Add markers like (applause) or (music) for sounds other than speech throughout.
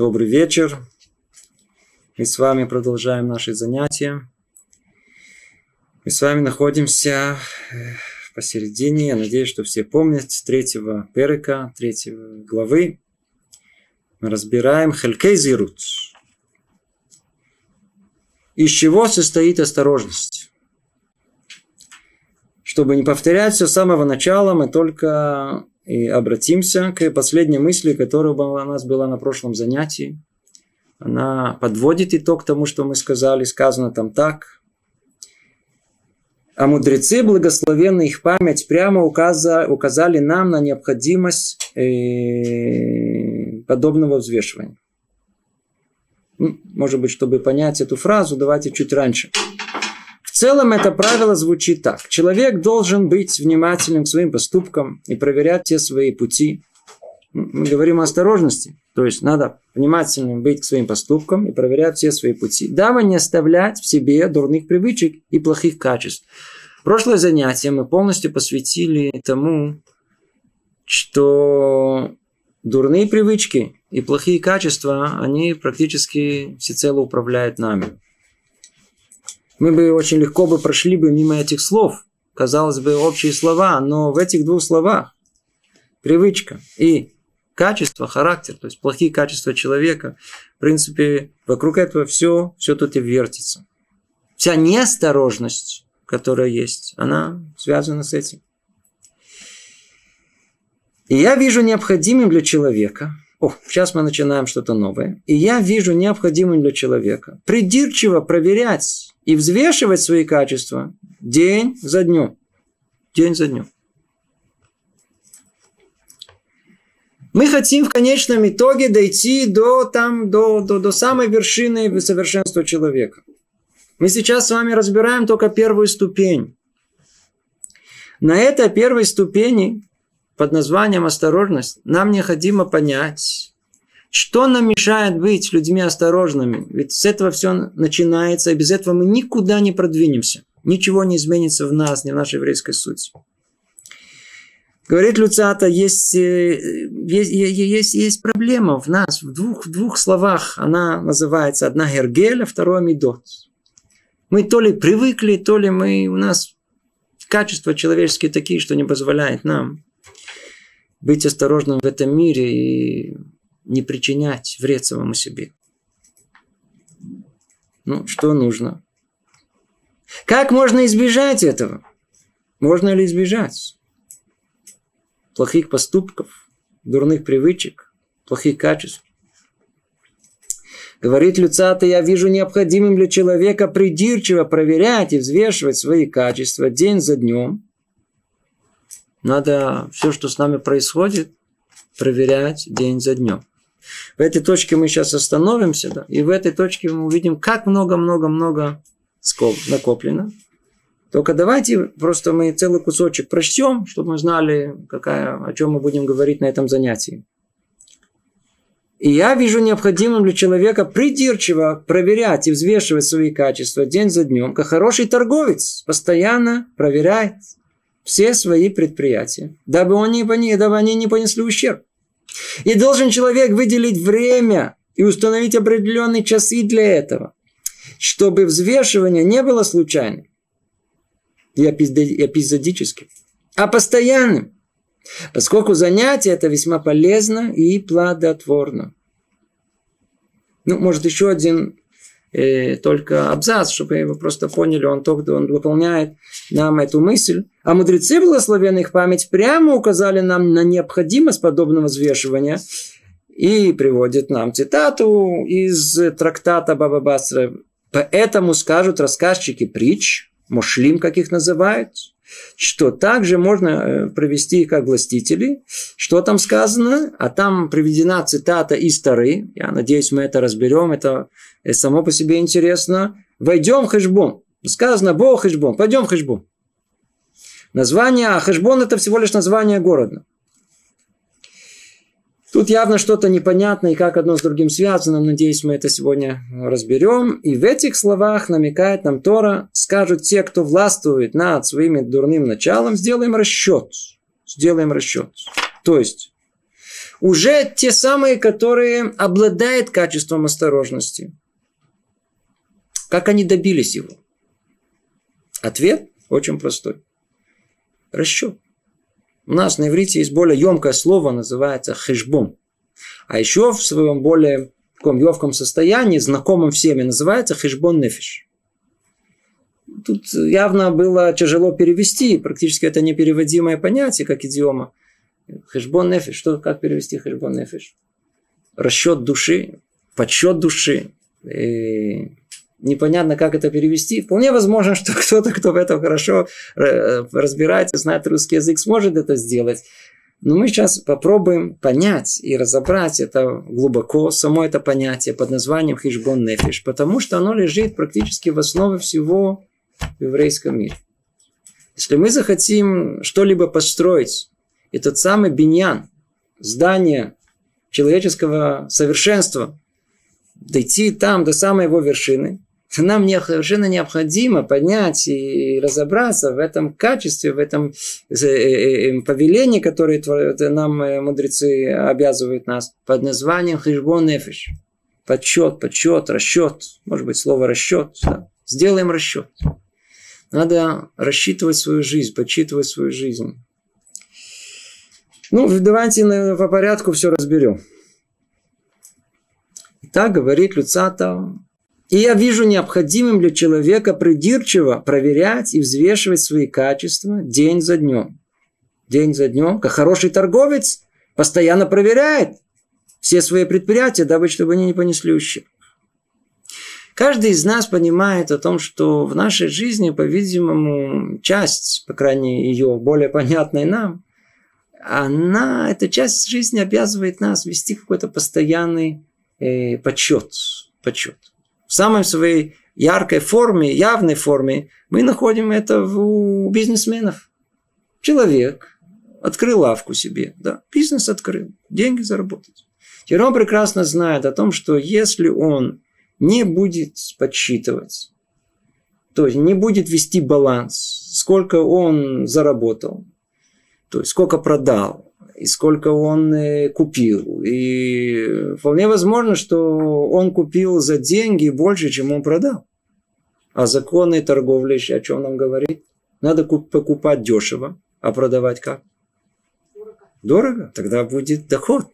Добрый вечер. Мы с вами продолжаем наши занятия. Мы с вами находимся э, посередине. Я надеюсь, что все помнят третьего перека, третьего главы. Мы разбираем Хелькей Зирут. Из чего состоит осторожность? Чтобы не повторять все с самого начала, мы только и обратимся к последней мысли, которая у нас была на прошлом занятии. Она подводит итог тому, что мы сказали. Сказано там так. А мудрецы, благословенные их память, прямо указа, указали нам на необходимость э, подобного взвешивания. Может быть, чтобы понять эту фразу, давайте чуть раньше целом это правило звучит так. Человек должен быть внимательным к своим поступкам и проверять те свои пути. Мы говорим о осторожности. То есть надо внимательным быть к своим поступкам и проверять все свои пути. Дабы не оставлять в себе дурных привычек и плохих качеств. Прошлое занятие мы полностью посвятили тому, что дурные привычки и плохие качества, они практически всецело управляют нами мы бы очень легко бы прошли бы мимо этих слов. Казалось бы, общие слова, но в этих двух словах привычка и качество, характер, то есть плохие качества человека, в принципе, вокруг этого все, все тут и вертится. Вся неосторожность, которая есть, она связана с этим. И я вижу необходимым для человека – о, сейчас мы начинаем что-то новое. И я вижу необходимым для человека придирчиво проверять и взвешивать свои качества день за днем. День за днем. Мы хотим в конечном итоге дойти до, там, до, до, до самой вершины совершенства человека. Мы сейчас с вами разбираем только первую ступень. На этой первой ступени под названием осторожность, нам необходимо понять, что нам мешает быть людьми осторожными. Ведь с этого все начинается, и без этого мы никуда не продвинемся. Ничего не изменится в нас, ни в нашей еврейской сути. Говорит Люцата, есть, э, есть, есть, есть проблема в нас. В двух, в двух словах она называется одна Гергель, а второе Медот. Мы то ли привыкли, то ли мы, у нас качества человеческие такие, что не позволяет нам быть осторожным в этом мире и не причинять вред самому себе. Ну, что нужно? Как можно избежать этого? Можно ли избежать плохих поступков, дурных привычек, плохих качеств? Говорит Люцата, я вижу необходимым для человека придирчиво проверять и взвешивать свои качества день за днем, надо все, что с нами происходит, проверять день за днем. В этой точке мы сейчас остановимся, да, и в этой точке мы увидим, как много-много-много накоплено. Только давайте просто мы целый кусочек прочтем, чтобы мы знали, какая, о чем мы будем говорить на этом занятии. И я вижу необходимым для человека придирчиво проверять и взвешивать свои качества день за днем, как хороший торговец постоянно проверяет все свои предприятия, дабы они, дабы они не понесли ущерб. И должен человек выделить время и установить определенные часы для этого, чтобы взвешивание не было случайным и эпизодическим, а постоянным, поскольку занятие это весьма полезно и плодотворно. Ну, может, еще один э, только абзац, чтобы вы просто поняли, он только он выполняет нам эту мысль. А мудрецы, благословенных их память, прямо указали нам на необходимость подобного взвешивания и приводит нам цитату из трактата Баба Басра. Поэтому скажут рассказчики притч, мушлим, как их называют, что также можно э, провести как властители. Что там сказано? А там приведена цитата из Тары. Я надеюсь, мы это разберем. Это э, само по себе интересно. Войдем в Хэшбон. Сказано Бог Хэшбон. Пойдем в Хэшбон. Название, Хэшбон это всего лишь название города. Тут явно что-то непонятно и как одно с другим связано. Надеюсь, мы это сегодня разберем. И в этих словах намекает нам Тора, скажут те, кто властвует над своим дурным началом, сделаем расчет. Сделаем расчет. То есть, уже те самые, которые обладают качеством осторожности. Как они добились его? Ответ очень простой. Расчет. У нас на иврите есть более емкое слово, называется хешбон. А еще в своем более таком легком состоянии, знакомом всеми, называется хешбон нефиш. Тут явно было тяжело перевести, практически это непереводимое понятие, как идиома. Хешбон нефиш. Что, как перевести хешбон нефиш? Расчет души, подсчет души. И непонятно, как это перевести. Вполне возможно, что (laughs) кто-то, кто в этом хорошо э, разбирается, знает русский язык, сможет это сделать. Но мы сейчас попробуем понять и разобрать это глубоко, само это понятие под названием хижбон нефиш, потому что оно лежит практически в основе всего в еврейском мире. Если мы захотим что-либо построить, этот самый биньян, здание человеческого совершенства, дойти там до самой его вершины, нам не, совершенно необходимо поднять и разобраться в этом качестве, в этом э, э, э, повелении, которое нам мудрецы обязывают нас, под названием хижбон нефиш. Подсчет, подсчет, расчет. Может быть, слово расчет. Да. Сделаем расчет. Надо рассчитывать свою жизнь, подсчитывать свою жизнь. Ну, давайте по порядку все разберем. Так говорит Люцата. И я вижу необходимым для человека придирчиво проверять и взвешивать свои качества день за днем. День за днем, как хороший торговец, постоянно проверяет все свои предприятия, дабы чтобы они не понесли ущерб. Каждый из нас понимает о том, что в нашей жизни, по-видимому, часть, по крайней мере, ее более понятной нам, она, эта часть жизни обязывает нас вести какой-то постоянный э, подсчет, подсчет. В самой своей яркой форме, явной форме мы находим это у бизнесменов. Человек открыл лавку себе, да, бизнес открыл, деньги заработать. Теперь он прекрасно знает о том, что если он не будет подсчитывать, то есть не будет вести баланс, сколько он заработал, то есть сколько продал, и сколько он э, купил. И вполне возможно, что он купил за деньги больше, чем он продал. А законы торговли о чем нам говорит? Надо покупать дешево, а продавать как? Дорого. Тогда будет доход.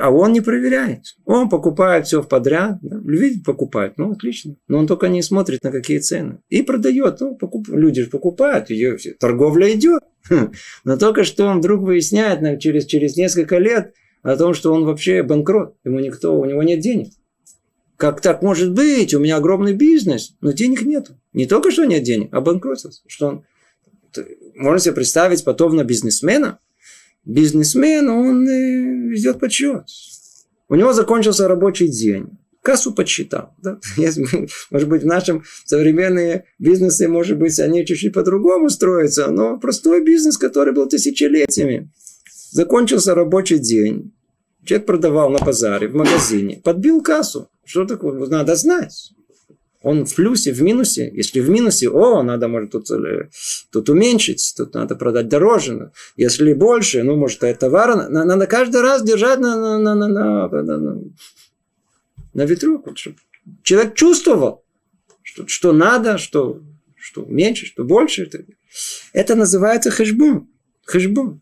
А он не проверяет. Он покупает все в подряд. Да? Видит, покупает. Ну, отлично. Но он только не смотрит на какие цены. И продает. Ну, покуп... Люди же покупают. Ее... Торговля идет. (laughs) Но только что он вдруг выясняет через, через несколько лет о том, что он вообще банкрот. Ему никто, у него нет денег. Как так может быть? У меня огромный бизнес, но денег нету. Не только что нет денег, а банкротство. Что он... Можно себе представить потом на бизнесмена, бизнесмен, он э, ведет подсчет. У него закончился рабочий день. Кассу подсчитал. Да? (laughs) Может быть, в нашем современные бизнесы, может быть, они чуть-чуть по-другому строятся, но простой бизнес, который был тысячелетиями. Закончился рабочий день. Человек продавал на базаре, в магазине. Подбил кассу. Что такое? Надо знать. Он в плюсе, в минусе. Если в минусе, о, надо, может, тут, э, тут уменьшить, тут надо продать дороже. Если больше, ну, может, это товар, надо каждый раз держать на, на, на, на, на, на, на, на ветру, чтобы человек чувствовал, что, что надо, что, что меньше, что больше. Это называется хэшбун. Хэшбун.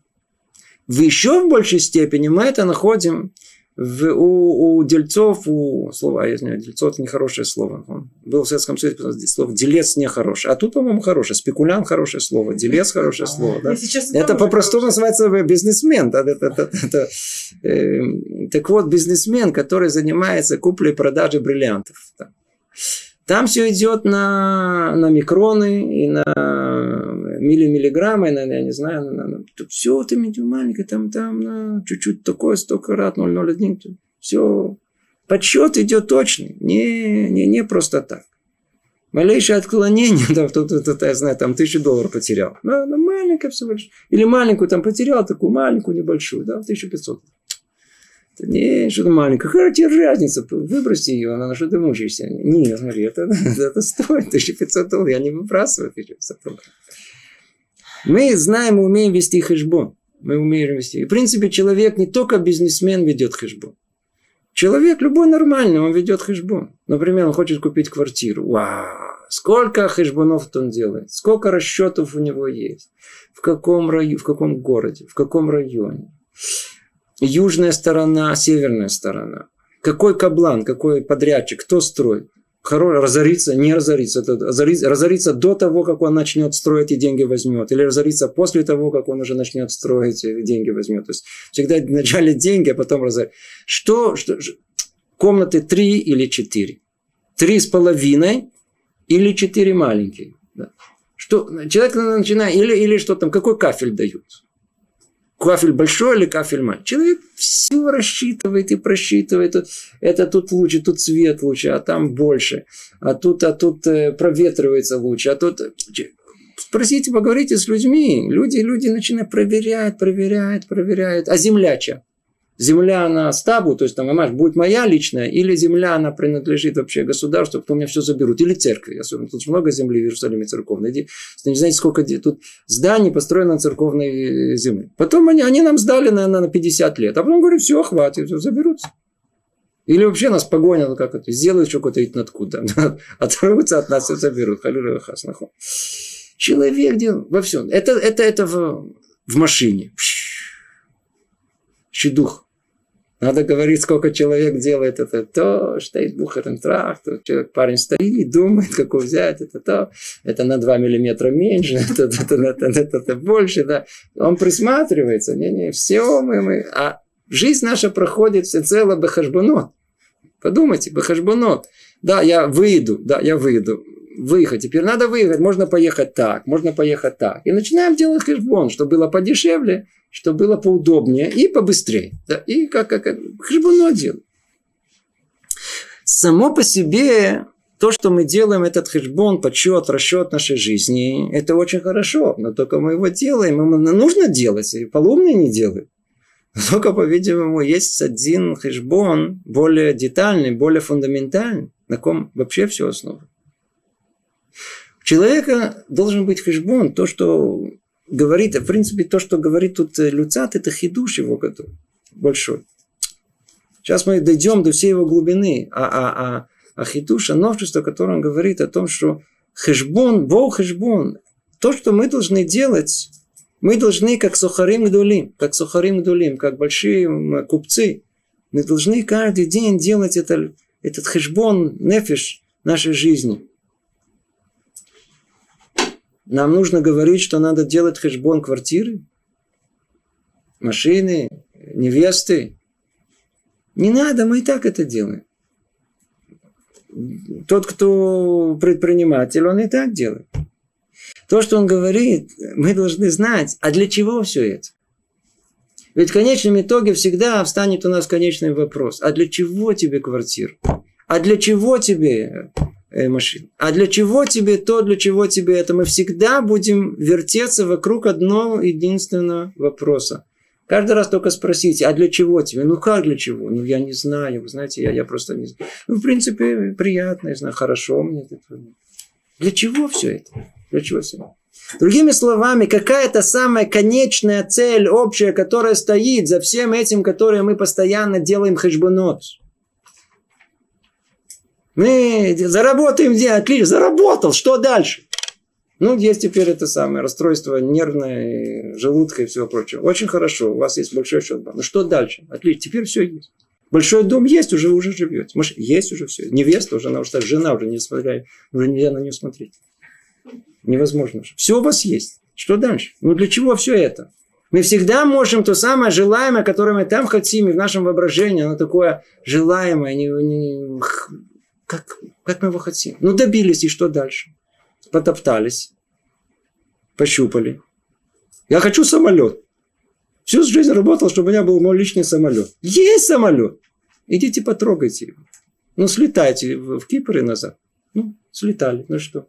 В еще в большей степени мы это находим в, у, у дельцов, у слова, я знаю, дельцов это нехорошее слово. Он был в Советском Союзе слово делец нехорошее. А тут, по-моему, хорошее. Спекулянт хорошее слово. Делец хорошее слово. Да? Это по-простому называется бизнесмен. Да? Это, это, это, э, так вот, бизнесмен, который занимается куплей и продажей бриллиантов. Да. Там все идет на, на микроны и на миллимиллиграммы, на, я не знаю, на, на, тут все это маленькое, там, там, на чуть-чуть такое, столько раз, 0,01, все. Подсчет идет точный, не, не, не просто так. Малейшее отклонение, (laughs) да, тут, тут, тут, я знаю, там тысячу долларов потерял. Да, да, маленькое всего лишь. Или маленькую там потерял, такую маленькую, небольшую, да, 1500. Не что-то маленькое. Какая тебе разница? Выброси ее, на что ты мучаешься. Не, смотри, это, (laughs) это стоит 1500 долларов. Я не выбрасываю 1500 долларов. Мы знаем и умеем вести хэшбон. Мы умеем вести. И, в принципе, человек не только бизнесмен ведет хэшбон. Человек любой нормальный, он ведет хэшбон. Например, он хочет купить квартиру. Вау! Сколько хэшбонов он делает? Сколько расчетов у него есть? В каком, раю, в каком городе? В каком районе? Южная сторона, северная сторона. Какой каблан, какой подрядчик, кто строит? разориться, не разориться. Разориться до того, как он начнет строить и деньги возьмет. Или разориться после того, как он уже начнет строить и деньги возьмет. То есть всегда вначале деньги, а потом разориться. Что, что, комнаты три или четыре? Три с половиной или четыре маленькие. Да. Что, человек начинает, или, или что там, какой кафель дают? Кафель большой или кафель маленький? Человек все рассчитывает и просчитывает. Это тут лучше, тут цвет лучше, а там больше. А тут, а тут э, проветривается лучше. А тут... Спросите, поговорите с людьми. Люди, люди начинают проверять, проверять, проверяют. А земляча? Земля на стабу, то есть там, понимаешь, будет моя личная, или земля, она принадлежит вообще государству, кто меня все заберут, или церкви, особенно тут много земли в Иерусалиме церковной. Не знаете, сколько тут зданий построено на церковной э, земле. Потом они, они нам сдали, наверное, на 50 лет, а потом говорят, все, хватит, все, заберутся. Или вообще нас погонят, как это, сделают что то откуда, оторвутся от нас, все заберут. Человек делал во всем. Это, это, это в, в машине. Щедух. Надо говорить, сколько человек делает это, то, стоит бухарен трах, то человек, парень стоит, думает, какой взять, это то, это на 2 миллиметра меньше, (laughs) это, это, это, это, это больше, да. Он присматривается, не-не, все мы, мы, а жизнь наша проходит всецело бахашбанот. Подумайте, бахашбанот. Да, я выйду, да, я выйду. Выехать. Теперь надо выехать. Можно поехать так, можно поехать так. И начинаем делать хэшбон, чтобы было подешевле, чтобы было поудобнее и побыстрее. Да? И как, как, как хлебуно дело. Само по себе то, что мы делаем, этот хешбон, подсчет, расчет нашей жизни, это очень хорошо. Но только мы его делаем, ему нужно делать, и полумные не делают. Только, по-видимому, есть один хешбон более детальный, более фундаментальный, на ком вообще все основано. Человека должен быть хешбон, то, что говорит, в принципе, то, что говорит тут э, Люцат, это хидуш его году большой. Сейчас мы дойдем до всей его глубины. А, а, а, а хидуш, а новшество, которое он говорит о том, что хешбон, бог хешбон, то, что мы должны делать, мы должны, как сухарим гдулим, как сухарим гдулим, как большие купцы, мы должны каждый день делать это, этот хешбон, нефиш нашей жизни. Нам нужно говорить, что надо делать хэшбон квартиры, машины, невесты. Не надо, мы и так это делаем. Тот, кто предприниматель, он и так делает. То, что он говорит, мы должны знать, а для чего все это? Ведь в конечном итоге всегда встанет у нас конечный вопрос. А для чего тебе квартира? А для чего тебе машин. А для чего тебе то, для чего тебе это? Мы всегда будем вертеться вокруг одного единственного вопроса. Каждый раз только спросите, а для чего тебе? Ну как для чего? Ну я не знаю, вы знаете, я, я просто не знаю. Ну в принципе приятно, я знаю, хорошо мне это. Для чего все это? Для чего все это? Другими словами, какая-то самая конечная цель общая, которая стоит за всем этим, которое мы постоянно делаем хэшбанот. Мы заработаем деньги, отлично, заработал, что дальше? Ну, есть теперь это самое расстройство нервное, желудка и всего прочего. Очень хорошо, у вас есть большой счет. Ну, что дальше? Отлично, теперь все есть. Большой дом есть, уже уже живете. Может, есть уже все. Невеста уже, она уже так, жена уже не смотря, уже нельзя на нее смотреть. Невозможно. Все у вас есть. Что дальше? Ну, для чего все это? Мы всегда можем то самое желаемое, которое мы там хотим, и в нашем воображении, оно такое желаемое, не, не, как, как мы его хотим. Ну, добились, и что дальше? Потоптались, пощупали. Я хочу самолет. Всю жизнь работал, чтобы у меня был мой личный самолет. Есть самолет. Идите потрогайте его. Ну, слетайте в Кипр и назад. Ну, слетали. Ну что?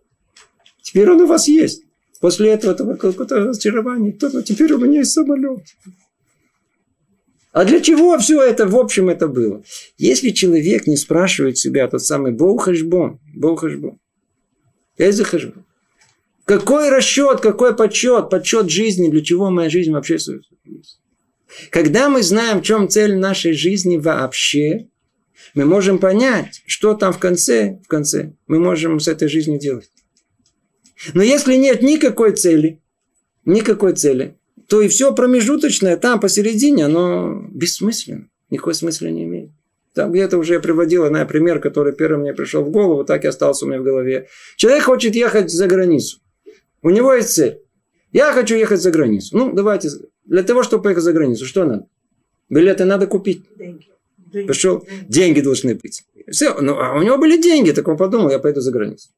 Теперь он у вас есть. После этого какое-то разочарование. Кто-то, теперь у меня есть самолет. А для чего все это, в общем, это было? Если человек не спрашивает себя, тот самый Боухашбон, Боухашбон, Эзе хашбон. Какой расчет, какой подсчет, подсчет жизни, для чего моя жизнь вообще существует? Когда мы знаем, в чем цель нашей жизни вообще, мы можем понять, что там в конце, в конце мы можем с этой жизнью делать. Но если нет никакой цели, никакой цели, то и все промежуточное там посередине, оно бессмысленно. Никакой смысла не имеет. Там где-то уже я приводил на пример, который первый мне пришел в голову, так и остался у меня в голове. Человек хочет ехать за границу. У него есть цель. Я хочу ехать за границу. Ну, давайте. Для того, чтобы поехать за границу, что надо? Билеты надо купить. Деньги. Пошел, деньги должны быть. Все, ну, а у него были деньги, так он подумал, я пойду за границу.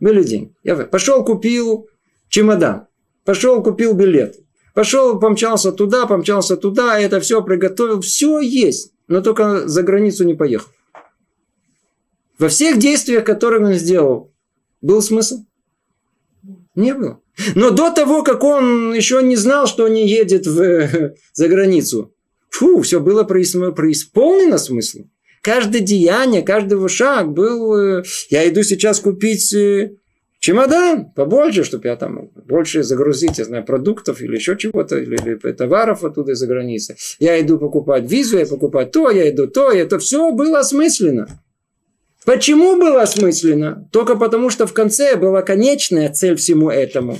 Были деньги. Я пошел, купил чемодан. Пошел, купил билет. Пошел, помчался туда, помчался туда, это все приготовил. Все есть, но только за границу не поехал. Во всех действиях, которые он сделал, был смысл? Не было. Но до того, как он еще не знал, что не едет в, (laughs) за границу, фу, все было преисполнено смыслом. Каждое деяние, каждый шаг был... Э, я иду сейчас купить э, чемодан побольше, чтобы я там больше загрузить, я знаю, продуктов или еще чего-то, или, или товаров оттуда из-за границы. Я иду покупать визу, я покупать то, я иду то, это все было осмысленно. Почему было осмысленно? Только потому, что в конце была конечная цель всему этому.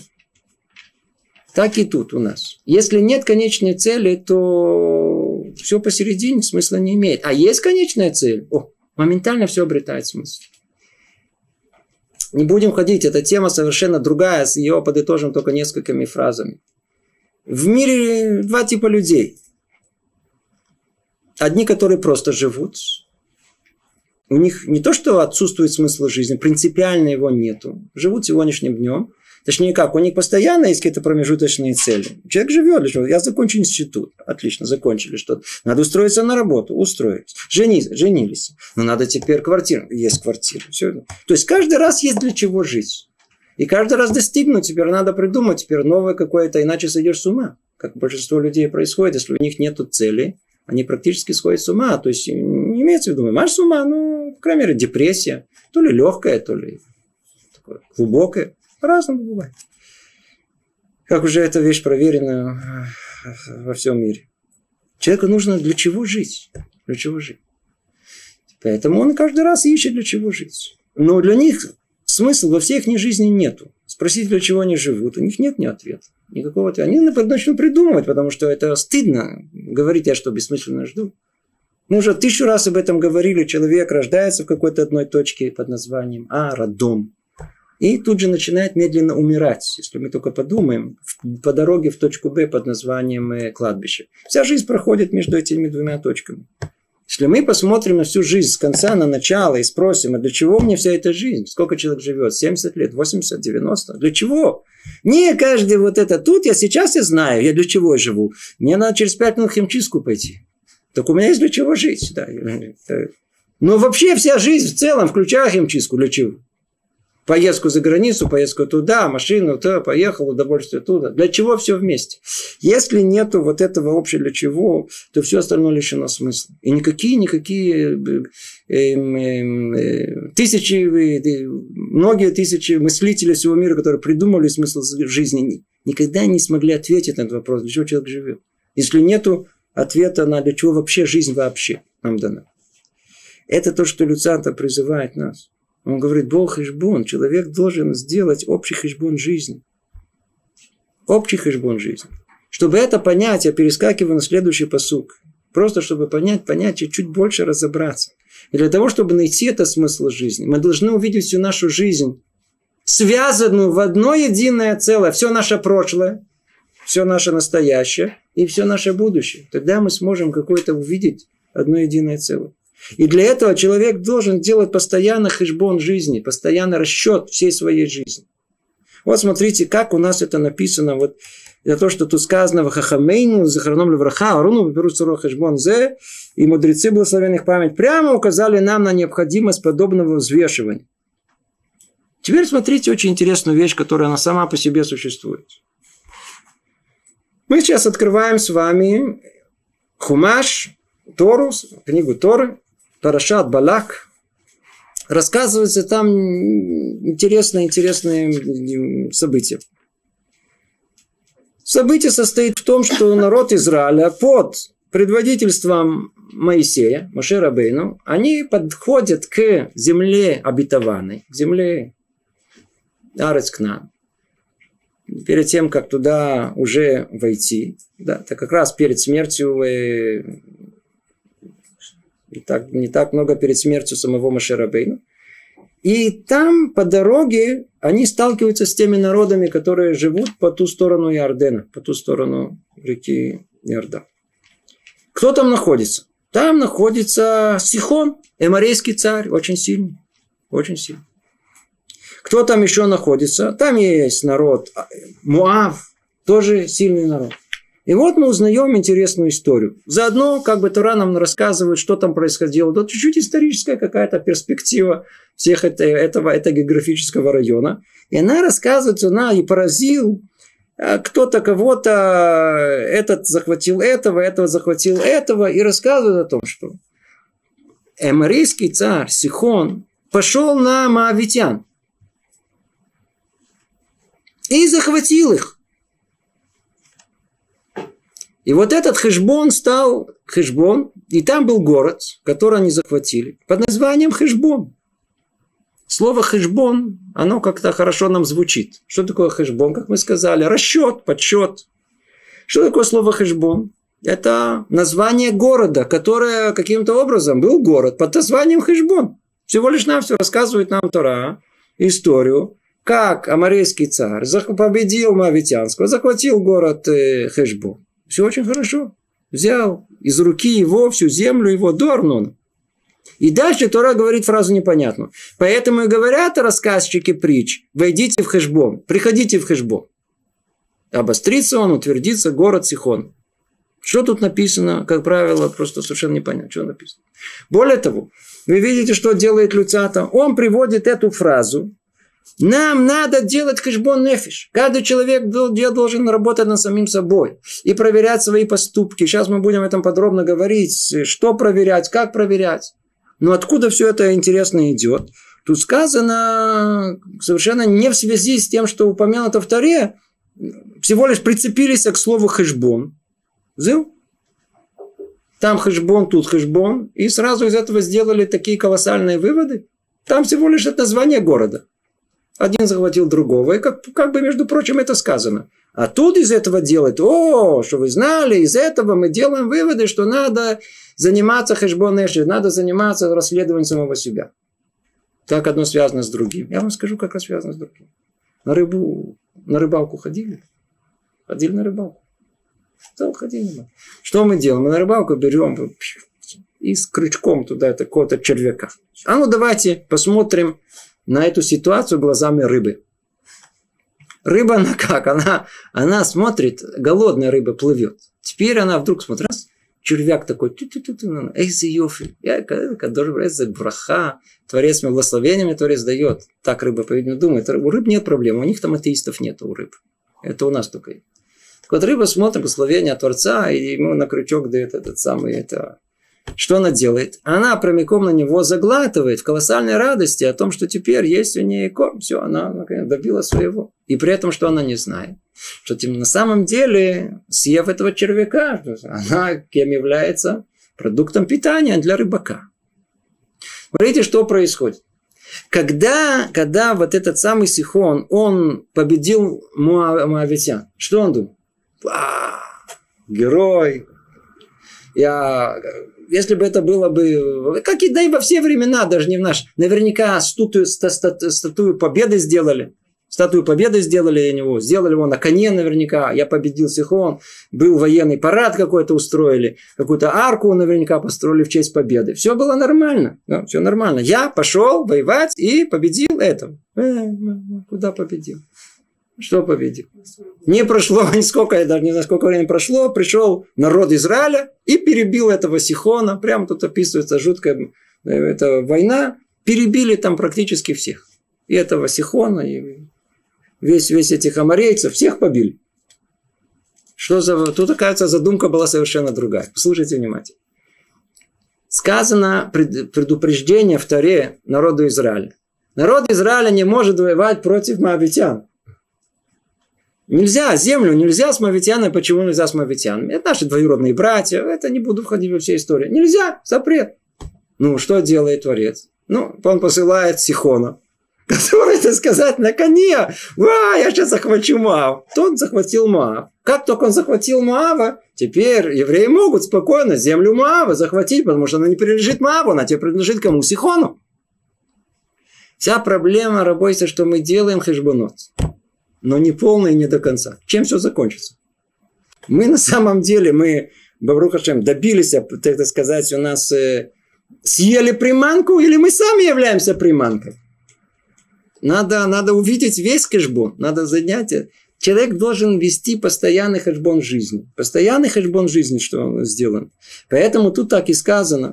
Так и тут у нас. Если нет конечной цели, то все посередине смысла не имеет. А есть конечная цель, о, моментально все обретает смысл. Не будем ходить, эта тема совершенно другая, с ее подытожим только несколькими фразами. В мире два типа людей. Одни, которые просто живут. У них не то, что отсутствует смысл жизни, принципиально его нету. Живут сегодняшним днем – Точнее как, у них постоянно есть какие-то промежуточные цели. Человек живет для чего? Я закончу институт. Отлично, закончили что-то. Надо устроиться на работу. Устроились. Женись, женились. Но надо теперь квартиру. Есть квартира. Все. То есть каждый раз есть для чего жить. И каждый раз достигнуть теперь надо придумать теперь новое какое-то, иначе сойдешь с ума. Как большинство людей происходит, если у них нет цели, они практически сходят с ума. То есть не имеется в виду, маш с ума, ну, по крайней мере, депрессия. То ли легкая, то ли глубокая. По-разному бывает. Как уже эта вещь проверена э, во всем мире. Человеку нужно для чего жить. Для чего жить. Поэтому он каждый раз ищет, для чего жить. Но для них смысла во всех их жизни нету. Спросить, для чего они живут, у них нет ни ответа. Никакого ответа. Они начнут придумывать, потому что это стыдно говорить, я что, бессмысленно жду. Мы уже тысячу раз об этом говорили. Человек рождается в какой-то одной точке под названием А, роддом и тут же начинает медленно умирать, если мы только подумаем, по дороге в точку Б под названием э, кладбище. Вся жизнь проходит между этими двумя точками. Если мы посмотрим на всю жизнь с конца на начало и спросим, а для чего мне вся эта жизнь? Сколько человек живет? 70 лет, 80, 90? Для чего? Не каждый вот это тут, я сейчас я знаю, я для чего живу. Мне надо через 5 минут химчистку пойти. Так у меня есть для чего жить. Да. Но (laughs) вообще вся жизнь в целом, включая химчистку, для чего? Поездку за границу, поездку туда, машину, то поехал, удовольствие туда. Для чего все вместе? Если нету вот этого общего для чего, то все остальное лишено смысла. И никакие, никакие э, э, э, тысячи, э, многие тысячи мыслителей всего мира, которые придумали смысл жизни, никогда не смогли ответить на этот вопрос, для чего человек живет. Если нету ответа на для чего вообще жизнь вообще нам дана. Это то, что Люцанта призывает нас. Он говорит, Бог хешбон, человек должен сделать общий хешбон жизни. Общий хешбон жизни. Чтобы это понять, я перескакиваю на следующий посук. Просто чтобы понять, понять и чуть больше разобраться. И для того, чтобы найти это смысл жизни, мы должны увидеть всю нашу жизнь, связанную в одно единое целое. Все наше прошлое, все наше настоящее и все наше будущее. Тогда мы сможем какое-то увидеть одно единое целое. И для этого человек должен делать постоянно хешбон жизни, постоянно расчет всей своей жизни. Вот смотрите, как у нас это написано. Вот за то, что тут сказано в Хахамейну, Захарном Левраха, Аруну, берут Хешбон Зе, и мудрецы благословенных память прямо указали нам на необходимость подобного взвешивания. Теперь смотрите очень интересную вещь, которая она сама по себе существует. Мы сейчас открываем с вами Хумаш, Тору, книгу Торы, Парашат Балак, рассказывается там интересные, интересные события. Событие состоит в том, что народ Израиля под предводительством Моисея, Моше Бейну, они подходят к земле обетованной, к земле Арецкна. Перед тем, как туда уже войти, да, это как раз перед смертью, не, так, не так много перед смертью самого Моше Бейну. И там по дороге они сталкиваются с теми народами, которые живут по ту сторону Иордена, по ту сторону реки Иордан. Кто там находится? Там находится Сихон, эморейский царь, очень сильный. Очень сильный. Кто там еще находится? Там есть народ Муав, тоже сильный народ. И вот мы узнаем интересную историю. Заодно, как бы Тора нам рассказывает, что там происходило. Да чуть-чуть историческая какая-то перспектива всех это, этого, этого географического района. И она рассказывает, она и поразил, а кто-то кого-то, этот захватил этого, этого захватил этого, и рассказывает о том, что эморийский царь Сихон пошел на Моавитян и захватил их. И вот этот Хешбон стал Хешбон, и там был город, который они захватили, под названием Хешбон. Слово хешбон, оно как-то хорошо нам звучит. Что такое хешбон? Как мы сказали, расчет, подсчет. Что такое слово хешбон? Это название города, которое каким-то образом был город под названием хешбон. Всего лишь нам все рассказывает нам Тора, историю, как амарейский царь победил Мавитянского, захватил город э, Хешбон. Все очень хорошо. Взял из руки его всю землю его до Арнона. И дальше Тора говорит фразу непонятную. Поэтому и говорят рассказчики притч, войдите в Хешбон, приходите в Хешбон. Обострится он, утвердится город Сихон. Что тут написано, как правило, просто совершенно непонятно, что написано. Более того, вы видите, что делает Люцата. Он приводит эту фразу. Нам надо делать хэшбон нефиш. Каждый человек должен работать над самим собой и проверять свои поступки. Сейчас мы будем об этом подробно говорить. Что проверять, как проверять. Но откуда все это интересно идет? Тут сказано совершенно не в связи с тем, что упомянуто в Таре, всего лишь прицепились к слову хэшбон. Зыл? Там хэшбон, тут хэшбон. И сразу из этого сделали такие колоссальные выводы. Там всего лишь это название города. Один захватил другого. И как, как бы, между прочим, это сказано. А тут из этого делать, о, что вы знали, из этого мы делаем выводы, что надо заниматься хэшбон надо заниматься расследованием самого себя. Как одно связано с другим. Я вам скажу, как это связано с другим. На рыбу, на рыбалку ходили? Ходили на рыбалку. Да, ходили. Что мы делаем? Мы на рыбалку берем и с крючком туда такого-то червяка. А ну давайте посмотрим на эту ситуацию глазами рыбы. Рыба, она (laughs) как? Она, она смотрит, голодная рыба плывет. Теперь она вдруг смотрит, раз, червяк такой, эй, за йофи, который за браха, творец мне благословениями творец дает. Так рыба, по-видимому, думает. У рыб нет проблем, у них там атеистов нет, у рыб. Это у нас только. Так вот, рыба смотрит благословение Творца, и ему на крючок дает этот самый, это, что она делает? Она прямиком на него заглатывает в колоссальной радости о том, что теперь есть у нее корм. Все, она наконец, добила своего. И при этом, что она не знает. Что тем, на самом деле, съев этого червяка, она кем является? Продуктом питания для рыбака. Смотрите, что происходит. Когда, когда вот этот самый Сихон, он победил Моавитян, что он думал? Герой, я если бы это было бы, как и да и во все времена, даже не в наш, наверняка статую, статую победы сделали. Статую победы сделали него, сделали его на коне наверняка, я победил Сихон, был военный парад какой-то устроили, какую-то арку наверняка построили в честь победы. Все было нормально, да, все нормально. Я пошел воевать и победил этого. Э, куда победил? Что победил? Не прошло (laughs) нисколько, я даже не знаю, сколько времени прошло, пришел народ Израиля и перебил этого Сихона. Прямо тут описывается жуткая э, эта война. Перебили там практически всех. И этого Сихона, и весь, весь этих амарейцев, всех побили. Что за... Тут, оказывается, задумка была совершенно другая. Послушайте внимательно. Сказано предупреждение в Таре народу Израиля. Народ Израиля не может воевать против моавитян. Нельзя землю, нельзя с мавитянами. Почему нельзя с мавитянами? Это наши двоюродные братья. Это не буду входить во все истории. Нельзя, запрет. Ну, что делает Творец? Ну, он посылает Сихона, (laughs) который, так сказать, на коне. Ва, я сейчас захвачу Маав. Тот захватил Маав. Как только он захватил Маава, теперь евреи могут спокойно землю Маава захватить, потому что она не принадлежит Мааву, она теперь принадлежит кому? Сихону. Вся проблема, рабойся, что мы делаем хешбонот. Но не полно и не до конца. Чем все закончится? Мы на самом деле, мы, Бабрухашем, добились, так сказать, у нас э, съели приманку, или мы сами являемся приманкой. Надо, надо увидеть весь хэшбон, надо занять. Человек должен вести постоянный хэшбон жизни. Постоянный хэшбон жизни, что он сделан. Поэтому тут так и сказано.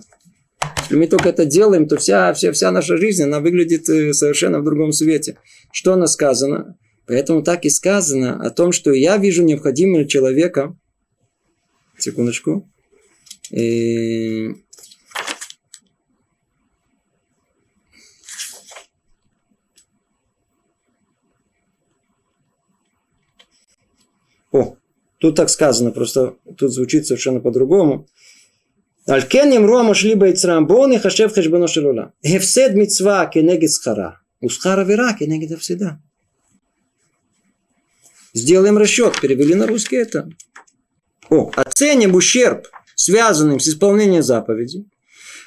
Если мы только это делаем, то вся, вся, вся наша жизнь, она выглядит э, совершенно в другом свете. Что она сказано? Поэтому так и сказано о том, что я вижу необходимого человека. Секундочку. И... О, тут так сказано, просто тут звучит совершенно по-другому. Алькен имру машли бейцрам бон и хашев хешбено шелула. Хевсед митцва кенегит схара. Усхара вера кенегит всегда. Сделаем расчет. Перевели на русский это. О, оценим ущерб, связанным с исполнением заповеди,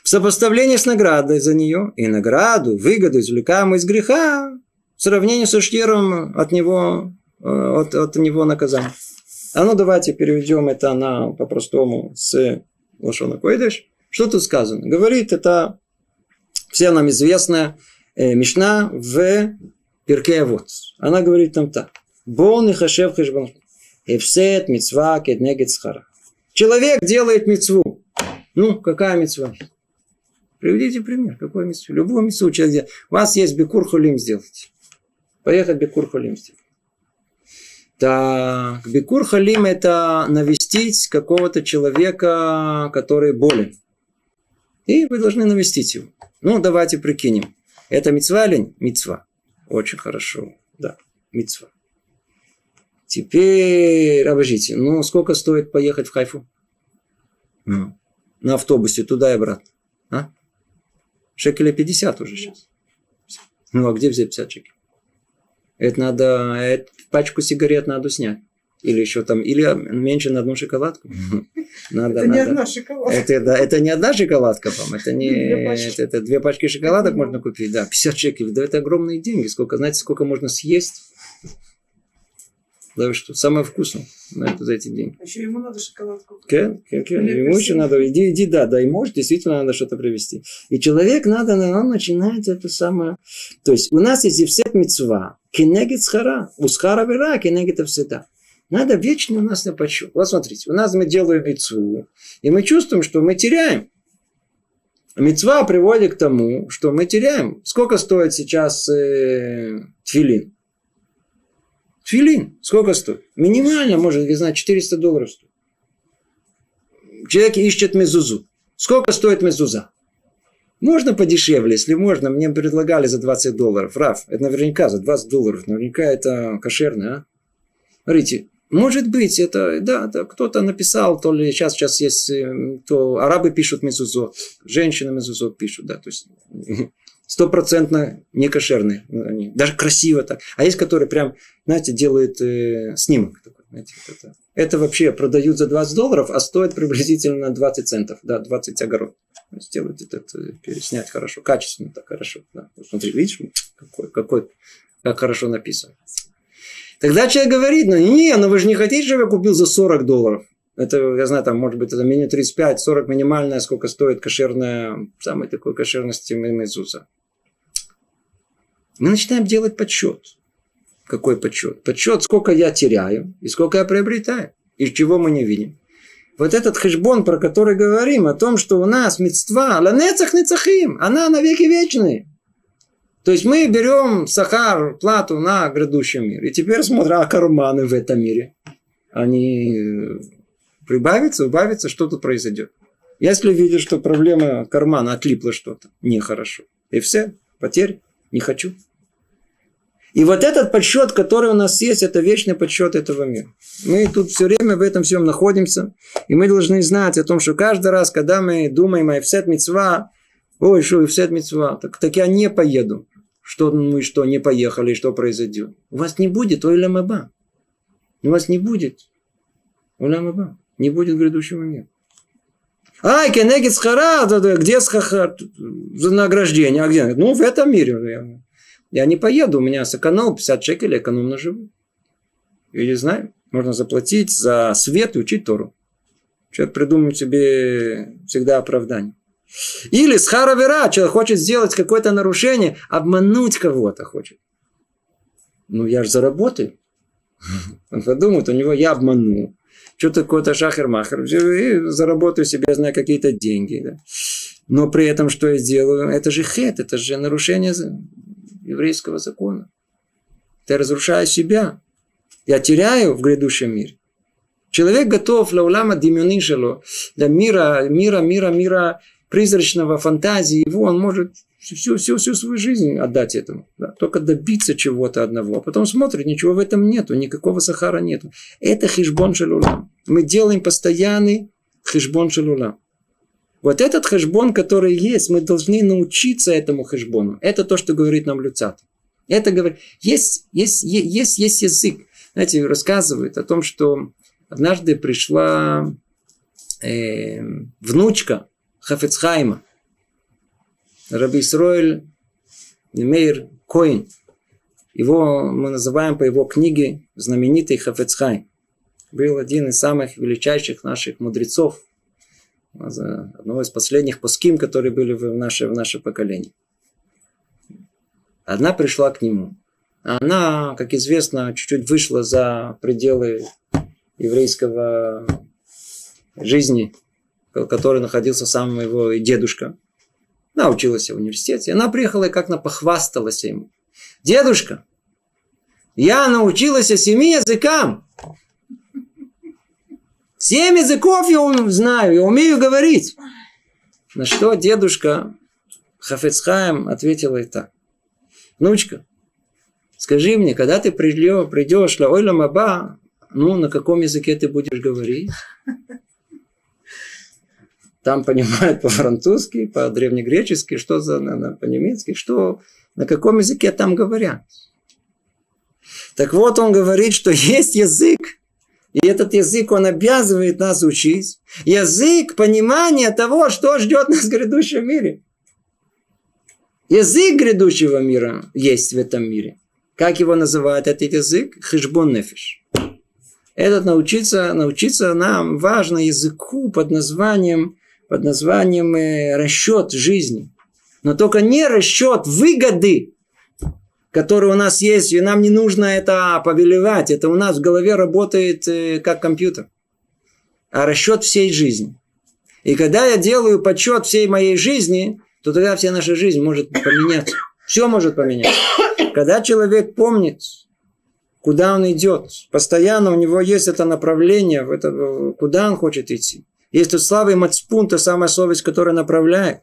в сопоставлении с наградой за нее, и награду, выгоду, извлекаемую из греха, в сравнении со ущербом от него, э, от, от него наказания. А ну давайте переведем это на по-простому с Лошона Койдыш. Что тут сказано? Говорит, это все нам известная э, Мишна в Перке вот. Она говорит там так. Бон и хашев хешбон. Эфсет мецва кеднегет схара. Человек делает мецву. Ну, какая мецва? Приведите пример. Какой мецву? Любую мецву человек делает. У вас есть бекур хулим сделать. Поехать бекур хулим сделать. Так, бекур халим это навестить какого-то человека, который болен. И вы должны навестить его. Ну, давайте прикинем. Это мецва или мецва? Очень хорошо. Да, мецва. Теперь, обождите, ну сколько стоит поехать в Хайфу? Mm. На автобусе туда и обратно. А? Шекеля 50 уже сейчас. Ну а где взять 50 шекелей? Это надо, это, пачку сигарет надо снять. Или еще там, или меньше на одну шоколадку. (laughs) Надо, это надо. не одна шоколадка. Это, да, это не одна шоколадка, по Это не две пачки. Это, это две пачки шоколадок можно купить. Да, 50 шекелей. Да, это огромные деньги. Сколько, знаете, сколько можно съесть? Да вы что, самое вкусное на это, за эти деньги. А еще ему надо шоколадку. Кен, кен, кен. Ему еще надо, иди, иди, да, да, и может, действительно надо что-то привезти. И человек надо, он начинает это самое. То есть у нас есть евсет мецва, кенегет схара, усхара вера, кенегет всегда. Надо вечно у нас на почет. Вот смотрите, у нас мы делаем мецву, и мы чувствуем, что мы теряем. Мецва приводит к тому, что мы теряем. Сколько стоит сейчас э, тфилин? Филин сколько стоит? Минимально, может, не знаю, 400 долларов стоит. Человек ищет мезузу. Сколько стоит мезуза? Можно подешевле, если можно. Мне предлагали за 20 долларов. Раф, это наверняка за 20 долларов. Наверняка это кошерно, а? Смотрите, может быть, это, да, да кто-то написал, то ли сейчас, сейчас есть, э, то арабы пишут мезузо, женщины мезузо пишут, да, то есть (laughs) стопроцентно не кошерные. Они, даже красиво так. А есть, которые прям, знаете, делают э, снимок такой. Знаете, это, это вообще продают за 20 долларов, а стоит приблизительно 20 центов. Да, 20 огород. Сделают это, это переснять хорошо, качественно так хорошо. Да. Смотри, видишь, какой, какой, как хорошо написано. Тогда человек говорит, ну не, ну вы же не хотите, чтобы я купил за 40 долларов. Это, я знаю, там, может быть, это меню 35, 40 минимальная, сколько стоит кошерная, самой такой кошерности Иисуса. Мы начинаем делать подсчет. Какой подсчет? Подсчет, сколько я теряю и сколько я приобретаю. И чего мы не видим. Вот этот хэшбон, про который говорим, о том, что у нас мецва, ланецах нецахим, она навеки вечная. То есть мы берем сахар, плату на грядущий мир. И теперь смотрим, а карманы в этом мире. Они э, прибавятся, убавятся, что тут произойдет. Если видишь, что проблема кармана отлипла что-то, нехорошо. И все, потерь, не хочу. И вот этот подсчет, который у нас есть, это вечный подсчет этого мира. Мы тут все время в этом всем находимся. И мы должны знать о том, что каждый раз, когда мы думаем о Ефсет Мицва, ой, что Ефсет Мицва, так, так я не поеду. Что мы что, не поехали, что произойдет? У вас не будет ой ламаба. У вас не будет ой ламаба. Не будет грядущего мира. Ай, кенегит схара, где схахар? За награждение. А где? Ну, в этом мире. Я не поеду, у меня сэкономил 50 шекелей, экономно живу. Или знаю, можно заплатить за свет и учить Тору. Человек придумает себе всегда оправдание. Или с харавера, человек хочет сделать какое-то нарушение, обмануть кого-то хочет. Ну, я же заработаю. (laughs) Он подумает, у него я обману. Что такое-то шахер-махер. И заработаю себе, знаю, какие-то деньги. Да. Но при этом, что я сделаю? Это же хет, это же нарушение еврейского закона. Я разрушаю себя. Я теряю в грядущем мире. Человек готов для улама демюнишело, для мира, мира, мира, мира призрачного фантазии его, он может всю, всю, всю свою жизнь отдать этому. Да, только добиться чего-то одного. А потом смотрит, ничего в этом нету, никакого сахара нету. Это хижбон шелулам. Мы делаем постоянный хижбон шелулам. Вот этот хэшбон, который есть, мы должны научиться этому хэшбону. Это то, что говорит нам Люцат. Это говорит, есть, есть, есть, есть язык. Знаете, рассказывает о том, что однажды пришла э, внучка Хафецхайма, Раби Исроэль Мейр Коин. Его мы называем по его книге знаменитый Хафецхайм. Был один из самых величайших наших мудрецов – одного из последних пуским, которые были в наше, в наше поколение. Одна пришла к нему. Она, как известно, чуть-чуть вышла за пределы еврейского жизни, в которой находился сам его дедушка. Она училась в университете. Она приехала и как-то похвасталась ему. Дедушка, я научилась семи языкам. Семь языков я знаю, я умею говорить. На что дедушка Хафецхаем ответила и так. Внучка, скажи мне, когда ты придешь, придешь на Ойла Маба, ну, на каком языке ты будешь говорить? Там понимают (laughs) по-французски, по-древнегречески, что за по-немецки, что на каком языке там говорят. Так вот, он говорит, что есть язык, и этот язык, он обязывает нас учить. Язык понимания того, что ждет нас в грядущем мире. Язык грядущего мира есть в этом мире. Как его называют этот язык? Хижбон нефиш. Этот научиться, научиться нам важно языку под названием, под названием э, расчет жизни. Но только не расчет выгоды, который у нас есть, и нам не нужно это повелевать. Это у нас в голове работает э, как компьютер. А расчет всей жизни. И когда я делаю подсчет всей моей жизни, то тогда вся наша жизнь может поменяться. Все может поменяться. Когда человек помнит, куда он идет, постоянно у него есть это направление, это, куда он хочет идти. Есть тот славый мацпун, та самая совесть, которая направляет.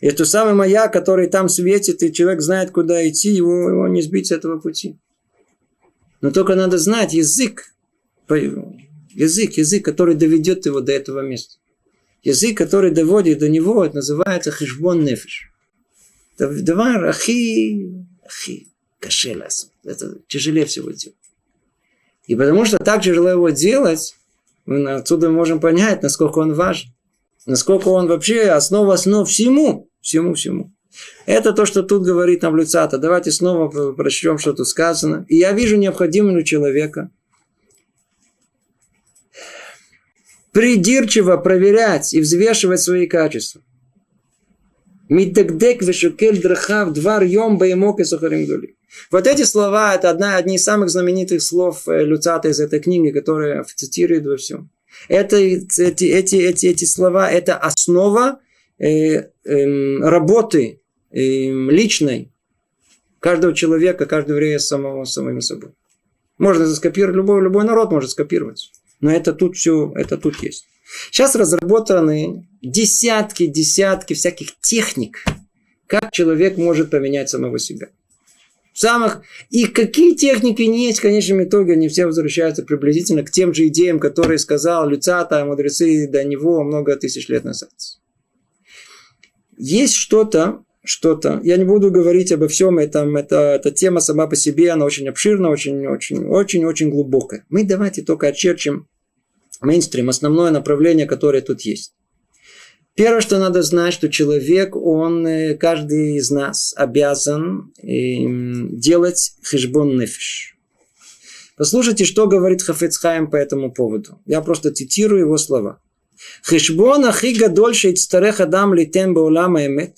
Есть тот самый маяк, который там светит, и человек знает, куда идти, его, его не сбить с этого пути. Но только надо знать язык, язык, язык, который доведет его до этого места. Язык, который доводит до него, это называется хижбон нефиш. Это давар ахи, ахи, кашелас. Это тяжелее всего делать. И потому что так тяжело его делать, мы отсюда можем понять, насколько он важен. Насколько он вообще основа основ всему. Всему, всему. Это то, что тут говорит нам Люцата. Давайте снова прочтем, что тут сказано. И я вижу необходимым у человека придирчиво проверять и взвешивать свои качества. Миддекдек вешукель драхав двар йом баемок и сухарим Вот эти слова, это одна, одни из самых знаменитых слов э, Люцата из этой книги, которая цитирует во всем. Это, эти, эти, эти, эти слова, это основа э, э, работы э, личной каждого человека, каждого еврея самого, самим собой. Можно скопировать, любой, любой народ может скопировать. Но это тут все, это тут есть. Сейчас разработаны десятки, десятки всяких техник, как человек может поменять самого себя. самых... И какие техники не есть, в конечном итоге, они все возвращаются приблизительно к тем же идеям, которые сказал Люцата, мудрецы до него много тысяч лет назад. Есть что-то, что-то. Я не буду говорить обо всем этом. Это, эта тема сама по себе, она очень обширна, очень, очень, очень, очень глубокая. Мы давайте только очерчим мейнстрим, основное направление, которое тут есть. Первое, что надо знать, что человек, он, э, каждый из нас обязан эм, делать хешбон нефиш. Послушайте, что говорит Хафецхайм по этому поводу. Я просто цитирую его слова. Хешбон ахи гадольше ицтарех адам литем баулама эмет.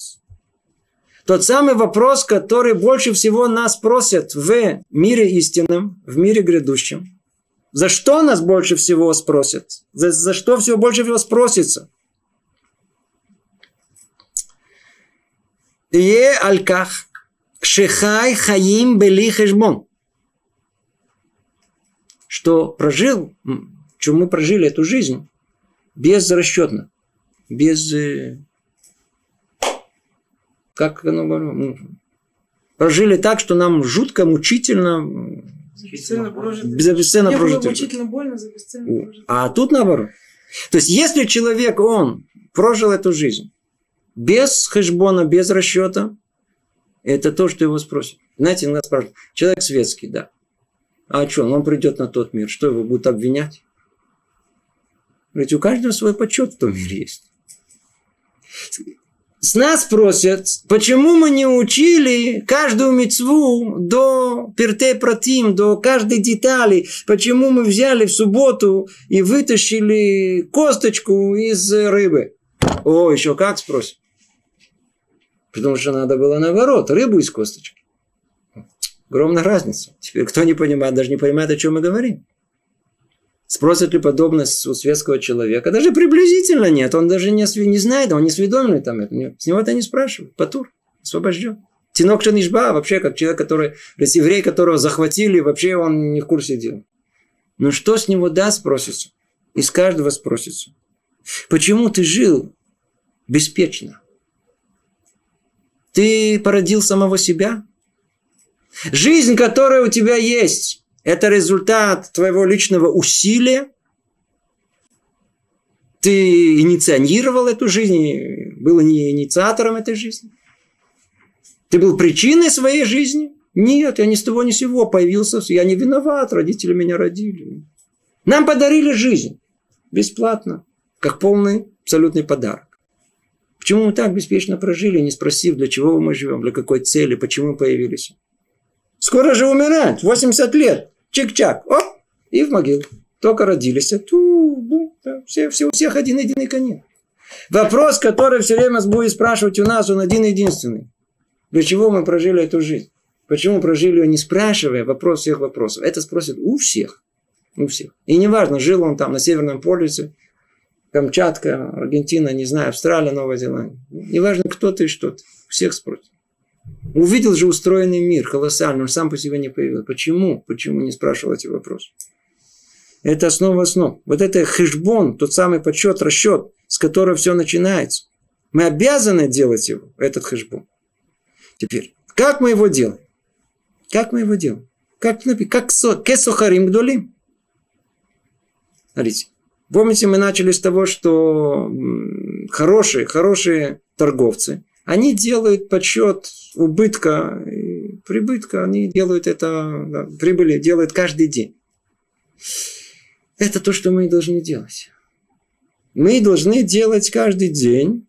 Тот самый вопрос, который больше всего нас просят в мире истинном, в мире грядущем. За что нас больше всего спросят? За, за что всего больше всего спросится? Е альках шехай хаим бели хешбон. Что прожил, что мы прожили эту жизнь, безрасчетно, без... Э, как оно... Прожили так, что нам жутко, мучительно, за бесценно прожито. За бесценно было мучительно больно за бесценно прожито. А тут наоборот. То есть, если человек, он прожил эту жизнь без хэшбона, без расчета, это то, что его спросят. Знаете, нас спрашивают, человек светский, да. А что, он придет на тот мир, что его будут обвинять? Ведь у каждого свой почет в том мире есть. С нас просят, почему мы не учили каждую мецву до перте протим, до каждой детали, почему мы взяли в субботу и вытащили косточку из рыбы. О, еще как спросят. Потому что надо было наоборот, рыбу из косточки. Огромная разница. Теперь кто не понимает, даже не понимает, о чем мы говорим. Спросят ли подобность у светского человека? Даже приблизительно нет. Он даже не, не знает, он не сведомленный там. Это, с него это не спрашивают. Патур, освобожден. Тинок Шанишба вообще как человек, который, еврей, которого захватили, вообще он не в курсе дела. Но что с него да, спросится? Из каждого спросится. Почему ты жил беспечно? Ты породил самого себя? Жизнь, которая у тебя есть, это результат твоего личного усилия. Ты инициировал эту жизнь, был не инициатором этой жизни. Ты был причиной своей жизни. Нет, я ни с того ни с сего появился. Я не виноват, родители меня родили. Нам подарили жизнь. Бесплатно. Как полный абсолютный подарок. Почему мы так беспечно прожили, не спросив, для чего мы живем, для какой цели, почему мы появились? Скоро же умирать, 80 лет. Чик-чак, оп, и в могилу. Только родились. Ту, бу, да, все, все, у всех один единый конец. Вопрос, который все время будет спрашивать у нас, он один единственный. Для чего мы прожили эту жизнь? Почему прожили ее, не спрашивая вопрос всех вопросов? Это спросят у всех. У всех. И неважно, жил он там на Северном полюсе, Камчатка, Аргентина, не знаю, Австралия, Новая Зеландия. Неважно, кто ты и что ты. Всех спросят. Увидел же устроенный мир, колоссальный, он сам по себе не появился. Почему? Почему не спрашивал эти вопросы? Это основа основ. Вот это хешбон, тот самый подсчет, расчет, с которого все начинается. Мы обязаны делать его, этот хешбон. Теперь, как мы его делаем? Как мы его делаем? Как, как кесохарим гдолим. Смотрите, Помните, мы начали с того, что хорошие, хорошие торговцы, они делают подсчет убытка, прибытка, они делают это, да, прибыли делают каждый день. Это то, что мы должны делать. Мы должны делать каждый день,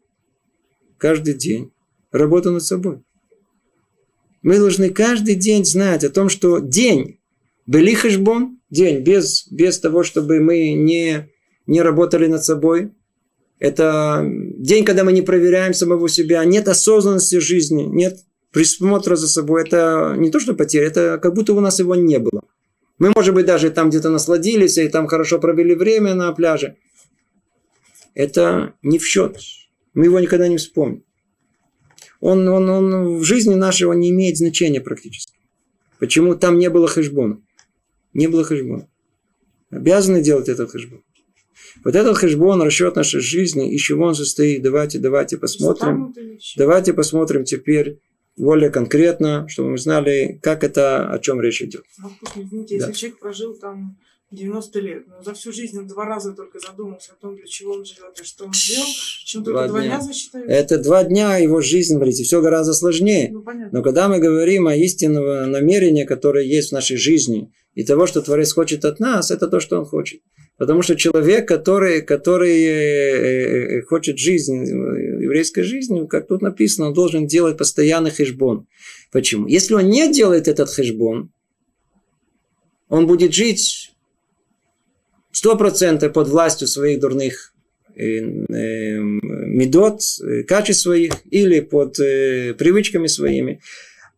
каждый день работу над собой. Мы должны каждый день знать о том, что день, были хешбон, день без, без того, чтобы мы не не работали над собой. Это день, когда мы не проверяем самого себя, нет осознанности жизни, нет присмотра за собой. Это не то, что потеря, это как будто у нас его не было. Мы, может быть, даже там где-то насладились и там хорошо провели время на пляже. Это не в счет. Мы его никогда не вспомним. Он, он, он в жизни нашего не имеет значения практически. Почему там не было хэшбона? Не было хэшбона. Обязаны делать этот хэшбон. Вот этот хэшбон, расчет нашей жизни, из чего он состоит. Давайте, давайте посмотрим. Давайте посмотрим теперь, более конкретно, чтобы мы знали, как это, о чем речь идет. Извините, да. если человек прожил там 90 лет, но за всю жизнь он два раза только задумался о том, для чего он живет и что он сделал, чем только два, дня, дня засчитают. Это два дня его жизни, смотрите, все гораздо сложнее. Ну, понятно. Но когда мы говорим о истинном намерении, которое есть в нашей жизни, и того, что Творец хочет от нас, это то, что он хочет. Потому что человек, который, который э, э, хочет жизнь, еврейской жизни, как тут написано, он должен делать постоянный хешбон. Почему? Если он не делает этот хешбон, он будет жить сто процентов под властью своих дурных э, медот, качеств своих или под привычками своими.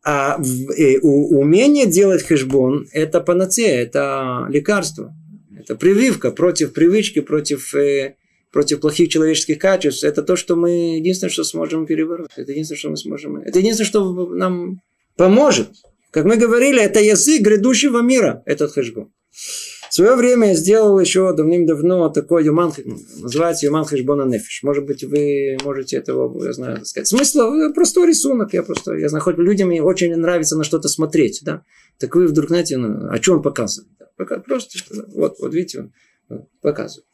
А умение делать хешбон – это панацея, это лекарство. Это прививка против привычки, против, э, против плохих человеческих качеств. Это то, что мы единственное, что сможем перебороть. Это единственное, что мы сможем. Это единственное, что нам поможет. Как мы говорили, это язык грядущего мира, этот хэшбон. В свое время я сделал еще давным-давно такой юман, называется юман хэшбона нефиш. Может быть, вы можете этого, я знаю, сказать. Смысл, простой рисунок, я просто, я знаю, хоть людям очень нравится на что-то смотреть, да. Так вы вдруг, знаете, ну, о чем он показывает? Пока просто, вот, вот видите, он показывает.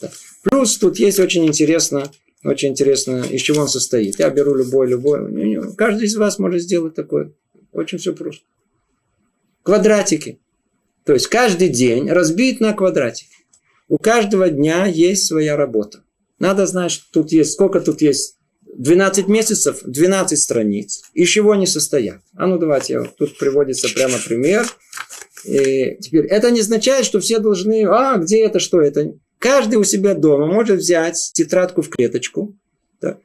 Да. Плюс тут есть очень интересно, очень интересно, из чего он состоит. Я беру любой, любой. Каждый из вас может сделать такое. Очень все просто. Квадратики. То есть каждый день разбит на квадратики. У каждого дня есть своя работа. Надо знать, что тут есть, сколько тут есть 12 месяцев, 12 страниц. Из чего они состоят? А ну давайте, тут приводится прямо пример. И теперь, это не означает, что все должны, а, где это, что это? Каждый у себя дома может взять тетрадку в клеточку, да,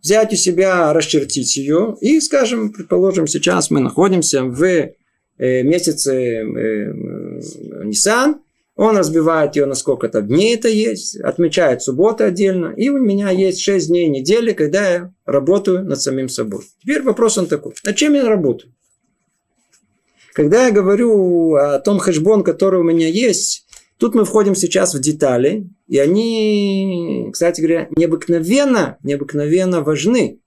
взять у себя, расчертить ее, и, скажем, предположим, сейчас мы находимся в э, месяце э, Nissan, он разбивает ее на сколько-то дней это есть, отмечает субботы отдельно, и у меня есть 6 дней недели, когда я работаю над самим собой. Теперь вопрос он такой, над чем я работаю? Когда я говорю о том хэшбон, который у меня есть, тут мы входим сейчас в детали, и они, кстати говоря, необыкновенно, необыкновенно важны.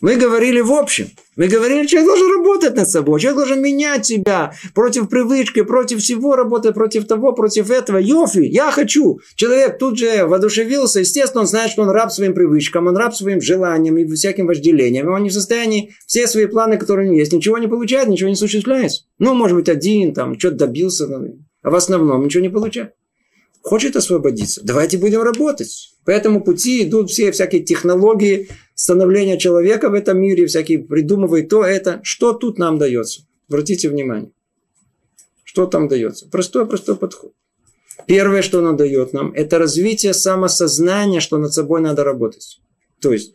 Мы говорили в общем. Мы говорили, человек должен работать над собой, человек должен менять себя против привычки, против всего работать, против того, против этого. Йофи, я хочу. Человек тут же воодушевился, естественно, он знает, что он раб своим привычкам, он раб своим желаниям и всяким вожделениям. Он не в состоянии все свои планы, которые у него есть, ничего не получает, ничего не осуществляется. Ну, может быть, один, там, что-то добился, а в основном ничего не получает хочет освободиться, давайте будем работать. По этому пути идут все всякие технологии становления человека в этом мире, всякие придумывают то, это. Что тут нам дается? Обратите внимание. Что там дается? Простой-простой подход. Первое, что оно дает нам, это развитие самосознания, что над собой надо работать. То есть,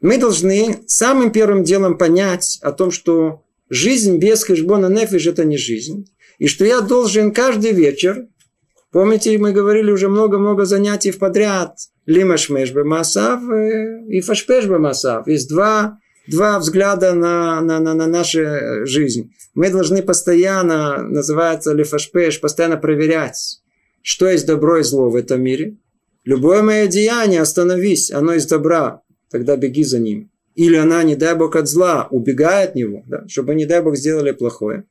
мы должны самым первым делом понять о том, что жизнь без хэшбона нефиш – это не жизнь. И что я должен каждый вечер Помните, мы говорили уже много-много занятий подряд. Лимашмеш масав э, и фашпеш масав. Есть два, два взгляда на, на, на, на нашу жизнь. Мы должны постоянно, называется лифашпеш, постоянно проверять, что есть добро и зло в этом мире. Любое мое деяние, остановись, оно из добра, тогда беги за ним. Или она, не дай Бог, от зла, убегай от него, да, чтобы, не дай Бог, сделали плохое.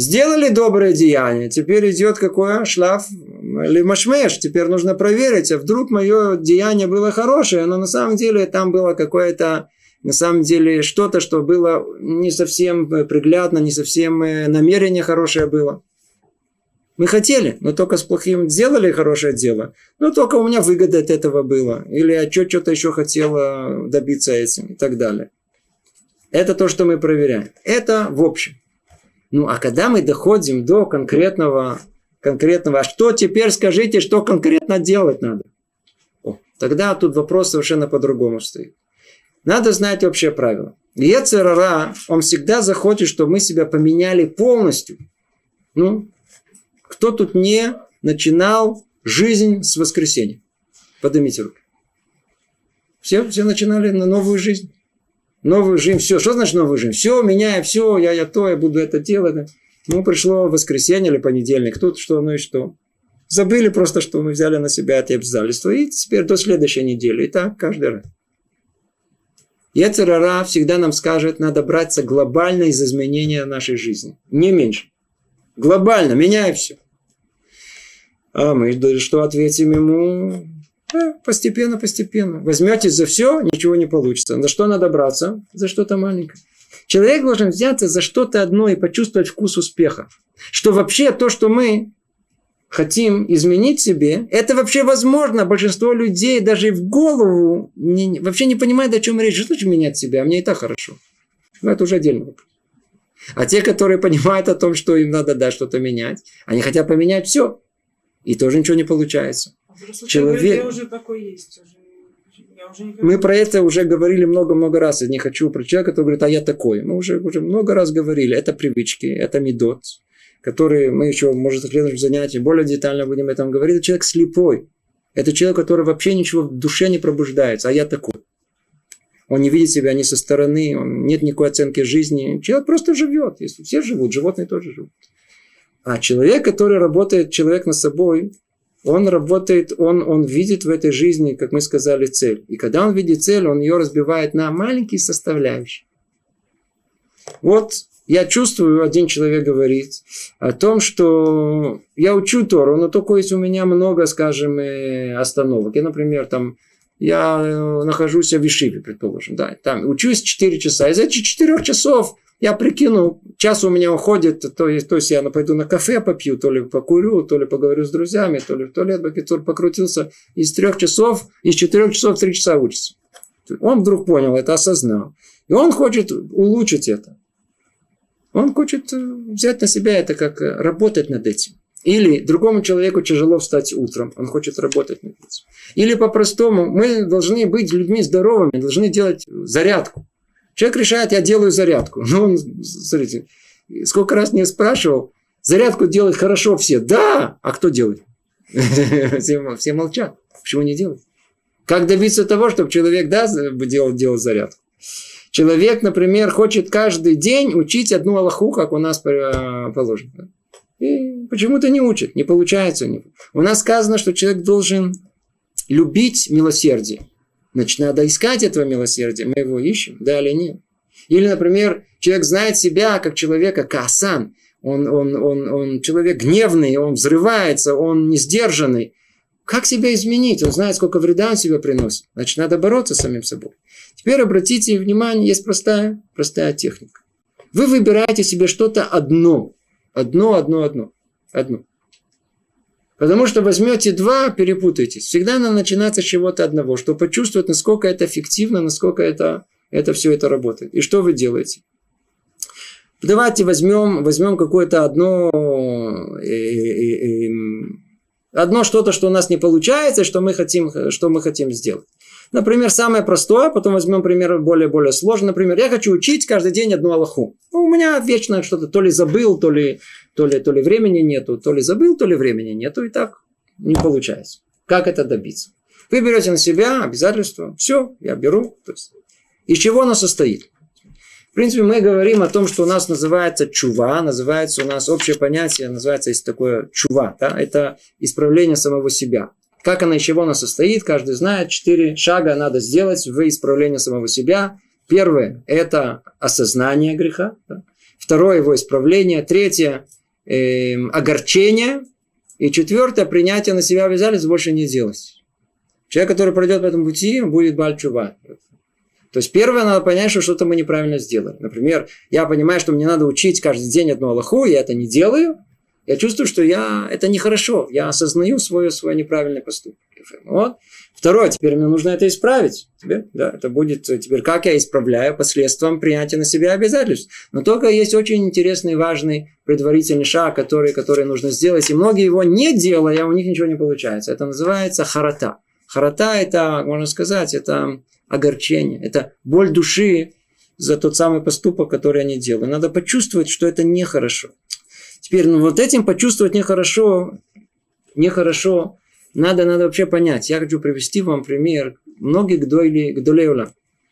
Сделали доброе деяние, теперь идет какое? Шлаф лимашмеш. Теперь нужно проверить, а вдруг мое деяние было хорошее, но на самом деле там было какое-то, на самом деле что-то, что было не совсем приглядно, не совсем э, намерение хорошее было. Мы хотели, но только с плохим сделали хорошее дело. Но только у меня выгода от этого была. Или я что-то еще хотела добиться этим и так далее. Это то, что мы проверяем. Это в общем. Ну, а когда мы доходим до конкретного, конкретного, а что теперь скажите, что конкретно делать надо? О, тогда тут вопрос совершенно по-другому стоит. Надо знать общее правило. Ецерара, он всегда захочет, чтобы мы себя поменяли полностью. Ну, кто тут не начинал жизнь с воскресенья? Поднимите руки. Все, все начинали на новую жизнь. Новую жизнь, все. Что значит новую жизнь? Все, меняю, все, я, я то, я буду это делать. Ну, пришло воскресенье или понедельник, тут что, ну и что. Забыли просто, что мы взяли на себя это обязательство. И теперь до следующей недели. И так каждый раз. Ецерара всегда нам скажет, надо браться глобально из изменения нашей жизни. Не меньше. Глобально, меняй все. А мы что ответим ему? Да, постепенно, постепенно. Возьмете за все, ничего не получится. За что надо браться? За что-то маленькое. Человек должен взяться за что-то одно и почувствовать вкус успеха. Что вообще то, что мы хотим изменить себе, это вообще возможно. Большинство людей даже в голову не, вообще не понимает, о чем речь. Что значит менять себя? А мне и так хорошо. Но это уже отдельный вопрос. А те, которые понимают о том, что им надо да, что-то менять, они хотят поменять все. И тоже ничего не получается. Человек... Уже такой есть. Уже... Мы про это уже говорили много-много раз. Я не хочу про человека, который говорит, а я такой. Мы уже, уже много раз говорили. Это привычки, это медот который мы еще, может, в следующем занятии более детально будем об этом говорить, это человек слепой. Это человек, который вообще ничего в душе не пробуждается, а я такой. Он не видит себя ни со стороны, он, нет никакой оценки жизни. Человек просто живет. Если все живут, животные тоже живут. А человек, который работает, человек над собой, он работает, он, он видит в этой жизни, как мы сказали, цель. И когда он видит цель, он ее разбивает на маленькие составляющие. Вот я чувствую, один человек говорит о том, что я учу Тору, но только есть у меня много, скажем, э, остановок. Я, например, там я э, нахожусь в Вишиве, предположим, да, там учусь 4 часа. Из этих 4 часов я прикину, час у меня уходит, то то есть я пойду на кафе попью, то ли покурю, то ли поговорю с друзьями, то ли в туалет Бакитур покрутился. Из трех часов, из четырех часов три часа учится. Он вдруг понял это, осознал. И он хочет улучшить это. Он хочет э, взять на себя это, как э, работать над этим. Или другому человеку тяжело встать утром, он хочет работать над этим. Или по-простому, мы должны быть людьми здоровыми, должны делать зарядку. Человек решает, я делаю зарядку. (laughs) Ну, он, смотрите, сколько раз не спрашивал, зарядку делают хорошо все. Да, а кто делает? (laughs) Все, молчат. Почему не делают? Как добиться того, чтобы человек да, делал, делал зарядку? Человек, например, хочет каждый день учить одну Аллаху, как у нас э, положено. И почему-то не учит, не получается у него. У нас сказано, что человек должен любить милосердие. Значит, надо искать этого милосердия. Мы его ищем, да или нет. Или, например, человек знает себя как человека касан. Он, он, он, он человек гневный, он взрывается, он не сдержанный. Как себя изменить? Он знает, сколько вреда он себе приносит. Значит, надо бороться с самим собой. Теперь обратите внимание, есть простая, простая техника. Вы выбираете себе что-то одно. Одно, одно, одно. Одно. Потому что возьмете два, перепутаетесь. Всегда надо начинаться с чего-то одного, чтобы почувствовать, насколько это эффективно, насколько это, это все это работает. И что вы делаете? Давайте возьмем, возьмем какое-то одно, э, э, э, одно что-то, что у нас не получается, что мы хотим, что мы хотим сделать. Например, самое простое, потом возьмем пример более-более сложный. Например, я хочу учить каждый день одну Аллаху. Ну, у меня вечно что-то то ли забыл, то ли, то, ли, то ли времени нету, то ли забыл, то ли времени нету, и так не получается. Как это добиться? Вы берете на себя обязательства. Все, я беру. То есть, из чего оно состоит? В принципе, мы говорим о том, что у нас называется чува, называется у нас общее понятие, называется есть такое чува. Да? Это исправление самого себя. Как она, из чего она состоит, каждый знает. Четыре шага надо сделать в исправлении самого себя. Первое – это осознание греха. Да? Второе – его исправление. Третье э, – огорчение. И четвертое – принятие на себя обязательств больше не делать. Человек, который пройдет по этому пути, будет бальчува. То есть первое, надо понять, что что-то мы неправильно сделали. Например, я понимаю, что мне надо учить каждый день одну Аллаху, я это не делаю – я чувствую, что я, это нехорошо. Я осознаю свой, свой неправильный поступок. Вот. Второе, теперь мне нужно это исправить. Теперь, да, это будет теперь, как я исправляю последствием принятия на себя обязательств. Но только есть очень интересный, важный предварительный шаг, который, который нужно сделать. И многие его не делая, у них ничего не получается. Это называется харата. Харата – это, можно сказать, это огорчение, это боль души за тот самый поступок, который они делают. Надо почувствовать, что это нехорошо. Теперь, ну вот этим почувствовать нехорошо, нехорошо, надо, надо вообще понять. Я хочу привести вам пример многих гдолей, гдолей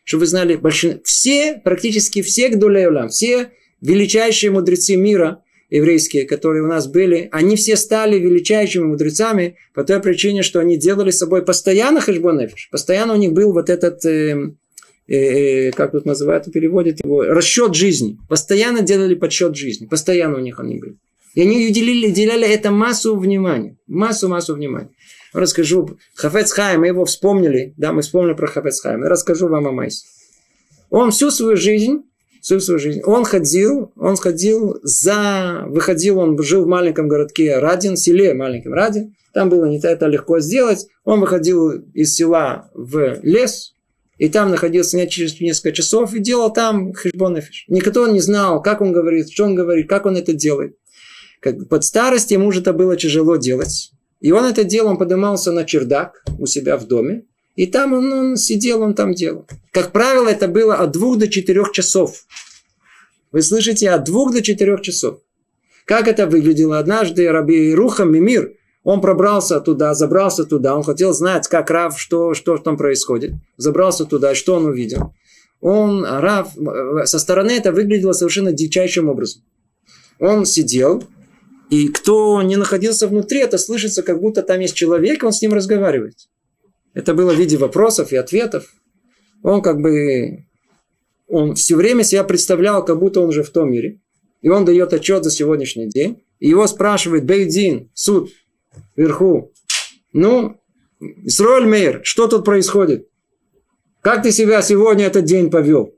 Чтобы вы знали, большин... все, практически все гдолей все величайшие мудрецы мира, еврейские, которые у нас были, они все стали величайшими мудрецами по той причине, что они делали с собой постоянно хэшбонефиш. Постоянно у них был вот этот э, э, э, как тут называют, переводит его, расчет жизни. Постоянно делали подсчет жизни. Постоянно у них они были. И они уделили, уделяли это массу внимания. Массу-массу внимания. Расскажу. Хафец Хайм, мы его вспомнили. Да, мы вспомнили про Хафец Хайм. Расскажу вам о Майсе. Он всю свою жизнь всю свою жизнь. Он ходил, он ходил за, выходил, он жил в маленьком городке Радин, селе маленьком Радин. Там было не это легко сделать. Он выходил из села в лес, и там находился через несколько часов и делал там хешбонефиш. Никто не знал, как он говорит, что он говорит, как он это делает. Как, под старость ему же это было тяжело делать. И он это делал, он поднимался на чердак у себя в доме, и там он, он сидел, он там делал. Как правило, это было от двух до четырех часов. Вы слышите, от двух до четырех часов. Как это выглядело? Однажды Раби Руха Мимир, он пробрался туда, забрался туда, он хотел знать, как Рав, что, что там происходит. Забрался туда, что он увидел. Он, Рав, со стороны это выглядело совершенно дичайшим образом. Он сидел, и кто не находился внутри, это слышится, как будто там есть человек, он с ним разговаривает. Это было в виде вопросов и ответов. Он как бы он все время себя представлял, как будто он уже в том мире. И он дает отчет за сегодняшний день. И его спрашивает Бейдин, суд, вверху. Ну, Исроэль Мейер, что тут происходит? Как ты себя сегодня этот день повел?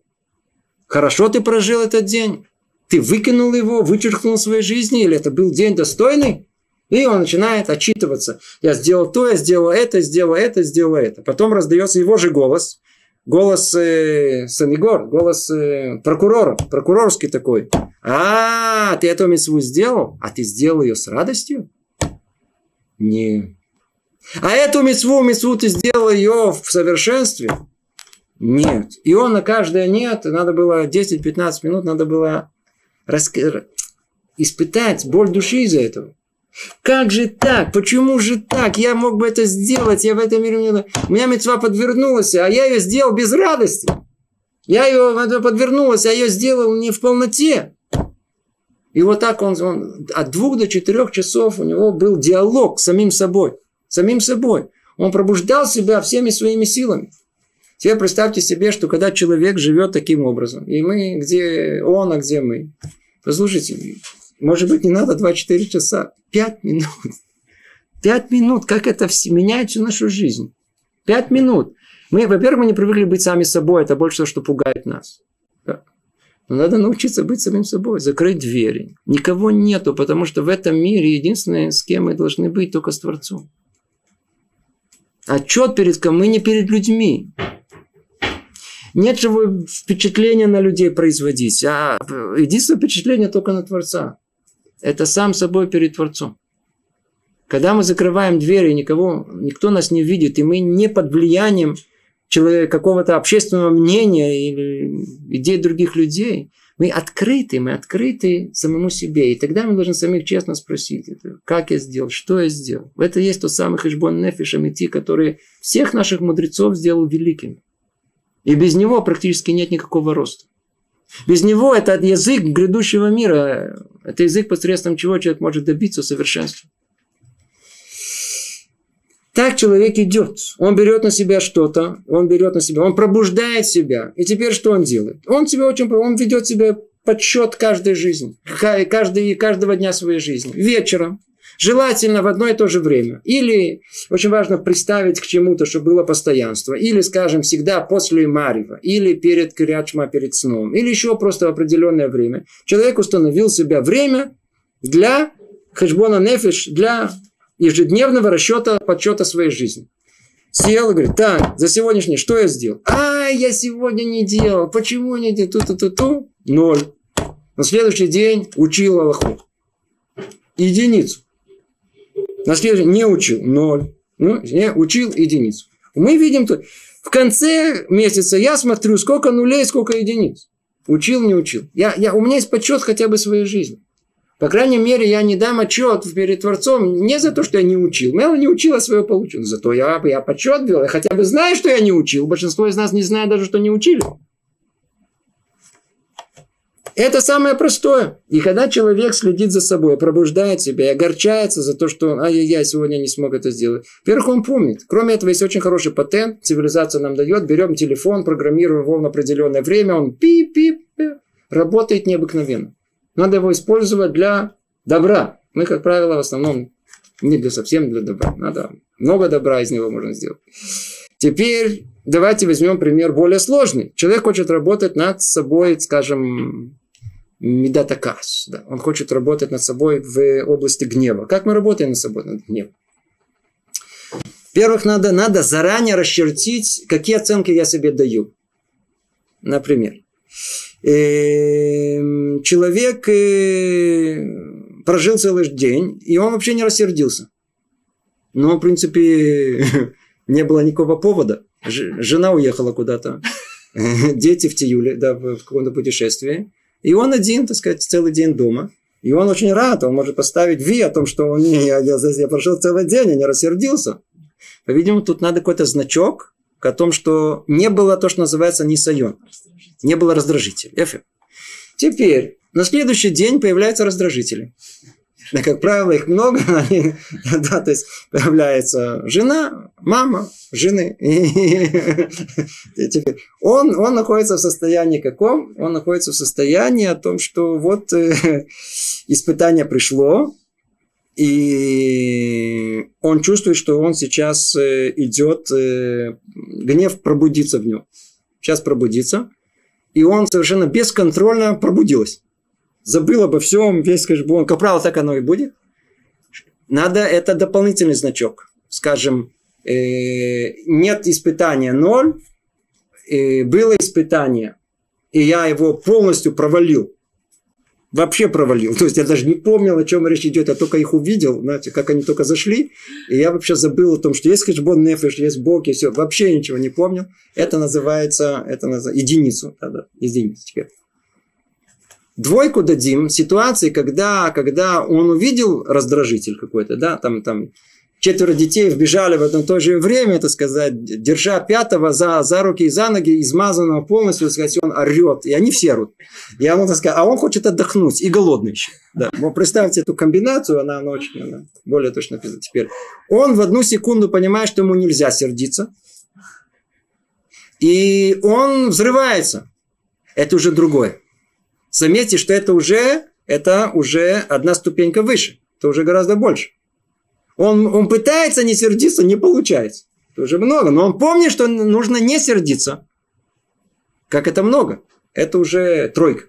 Хорошо ты прожил этот день? Ты выкинул его, вычеркнул своей жизни? Или это был день достойный? И он начинает отчитываться. Я сделал то, я сделал это, сделал это, сделал это. Потом раздается его же голос голос э, Санигор, голос э, прокурора, прокурорский такой. А, ты эту митцву сделал? А ты сделал ее с радостью? Не. А эту митцву, митцву ты сделал ее в совершенстве? Нет. И он на каждое нет, надо было 10-15 минут, надо было рас... испытать боль души из-за этого. Как же так? Почему же так? Я мог бы это сделать, я в этом мире... У меня мецва подвернулась, а я ее сделал без радости. Я ее подвернулась, а я ее сделал не в полноте. И вот так он, он от двух до четырех часов у него был диалог с самим собой. Самим собой. Он пробуждал себя всеми своими силами. Теперь представьте себе, что когда человек живет таким образом, и мы, где он, а где мы. Послушайте, может быть, не надо 2-4 часа. 5 минут. 5 минут. Как это меняет всю нашу жизнь? 5 минут. Мы, во-первых, мы не привыкли быть сами собой. Это больше то, что пугает нас. Но надо научиться быть самим собой. Закрыть двери. Никого нету, потому что в этом мире единственное, с кем мы должны быть, только с Творцом. Отчет перед кем? Мы не перед людьми. Нет же впечатления на людей производить, а единственное впечатление только на Творца это сам собой перед Творцом. Когда мы закрываем двери, никого, никто нас не видит, и мы не под влиянием какого-то общественного мнения или идей других людей, мы открыты, мы открыты самому себе. И тогда мы должны самих честно спросить, как я сделал, что я сделал. Это есть тот самый хешбон нефиш амити, который всех наших мудрецов сделал великим. И без него практически нет никакого роста. Без него это язык грядущего мира. Это язык, посредством чего человек может добиться совершенства. Так человек идет. Он берет на себя что-то, он берет на себя, он пробуждает себя. И теперь что он делает? Он себя очень, он ведет себя подсчет каждой жизни, каждый, каждого дня своей жизни. Вечером Желательно в одно и то же время. Или очень важно представить к чему-то, чтобы было постоянство. Или, скажем, всегда после Марива. Или перед Кирячма, перед сном. Или еще просто в определенное время. Человек установил себе время для хешбона нефиш, для ежедневного расчета, подсчета своей жизни. Сел и говорит, так, за сегодняшний что я сделал? А, я сегодня не делал. Почему не делал? Ту-ту-ту-ту. Ноль. На следующий день учил Аллаху. Единицу. На следующий не учил – ноль. Ну, не учил единицу. Мы видим тут, в конце месяца я смотрю, сколько нулей, сколько единиц. Учил, не учил. Я, я, у меня есть подсчет хотя бы своей жизни. По крайней мере, я не дам отчет перед Творцом не за то, что я не учил. Я не учил, а свое получил. Зато я, я подсчет вел. Я хотя бы знаю, что я не учил. Большинство из нас не знает даже, что не учили. Это самое простое. И когда человек следит за собой, пробуждает себя и огорчается за то, что ай-яй-яй, сегодня не смог это сделать. Во-первых, он помнит. Кроме этого, есть очень хороший патент, цивилизация нам дает. Берем телефон, программируем его на определенное время, он пип-пип, работает необыкновенно. Надо его использовать для добра. Мы, как правило, в основном не для совсем для добра. Надо много добра из него можно сделать. Теперь давайте возьмем пример более сложный. Человек хочет работать над собой, скажем, медатакас. Да. Он хочет работать над собой в области гнева. Как мы работаем над собой над гневом? Во-первых, надо, надо заранее расчертить, какие оценки я себе даю. Например, эм, человек э, прожил целый день, и он вообще не рассердился. Но, в принципе, (laughs) не было никакого повода. Жена уехала куда-то, (laughs) дети в Тиюле, да, в каком-то путешествии. И он один, так сказать, целый день дома. И он очень рад, он может поставить Ви о том, что он, я, я, я прошел целый день, я не рассердился. По-видимому, тут надо какой-то значок о том, что не было то, что называется нисайон. Не было раздражителя. Эфе. Теперь, на следующий день появляются раздражители. Да, как правило, их много. (laughs) Они, да, то есть появляется жена, мама, жены. И теперь он, он находится в состоянии каком? Он находится в состоянии о том, что вот э, испытание пришло, и он чувствует, что он сейчас э, идет, э, гнев пробудится в нем. Сейчас пробудится. И он совершенно бесконтрольно пробудилась забыл обо всем, весь кэшбон. Как правило, так оно и будет. Надо, это дополнительный значок. Скажем, э, нет испытания ноль, э, было испытание, и я его полностью провалил. Вообще провалил. То есть я даже не помнил, о чем речь идет. Я только их увидел, знаете, как они только зашли. И я вообще забыл о том, что есть хэшбон нефиш, есть бог, и все. Вообще ничего не помнил. Это называется, это называется единицу. Да, да, единицу. Двойку дадим ситуации, когда, когда он увидел раздражитель какой-то, да, там, там четверо детей вбежали в одно и то же время, это сказать, держа пятого за, за руки и за ноги, измазанного полностью, так сказать, он орет, и они все орут. И он, так сказать, а он хочет отдохнуть, и голодный еще. Да. Вот представьте эту комбинацию, она, она очень она более точно написана. Теперь он в одну секунду понимает, что ему нельзя сердиться, и он взрывается. Это уже другое. Заметьте, что это уже, это уже одна ступенька выше. Это уже гораздо больше. Он, он пытается не сердиться, не получается. Это уже много. Но он помнит, что нужно не сердиться. Как это много. Это уже тройка.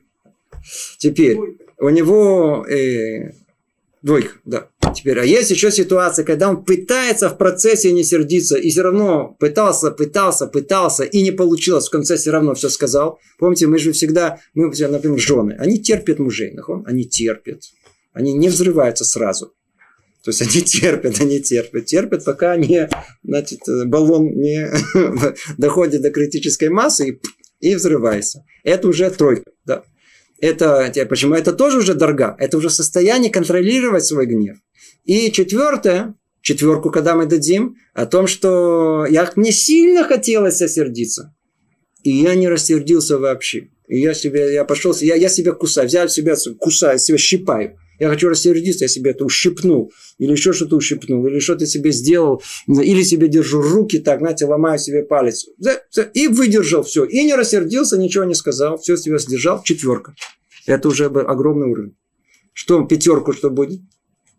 Теперь у него э, двойка, да. Теперь, а есть еще ситуация, когда он пытается в процессе не сердиться, и все равно пытался, пытался, пытался, и не получилось, в конце все равно все сказал. Помните, мы же всегда, мы, например, жены, они терпят мужей, они терпят, они не взрываются сразу. То есть они терпят, они терпят, терпят, пока не, значит, баллон не (laughs) доходит до критической массы и, и взрывается. Это уже тройка, да. Это, почему это тоже уже дорога? Это уже состояние контролировать свой гнев. И четвертое, четверку, когда мы дадим, о том, что я, мне сильно хотелось осердиться. И я не рассердился вообще. И я себе, я пошел, я, я себя кусаю, взял себя, кусаю, себя щипаю. Я хочу рассердиться, я себе это ущипнул. Или еще что-то ущипнул. Или что-то себе сделал. Или себе держу руки так, знаете, ломаю себе палец. И выдержал все. И не рассердился, ничего не сказал. Все себя сдержал. Четверка. Это уже огромный уровень. Что пятерку что будет?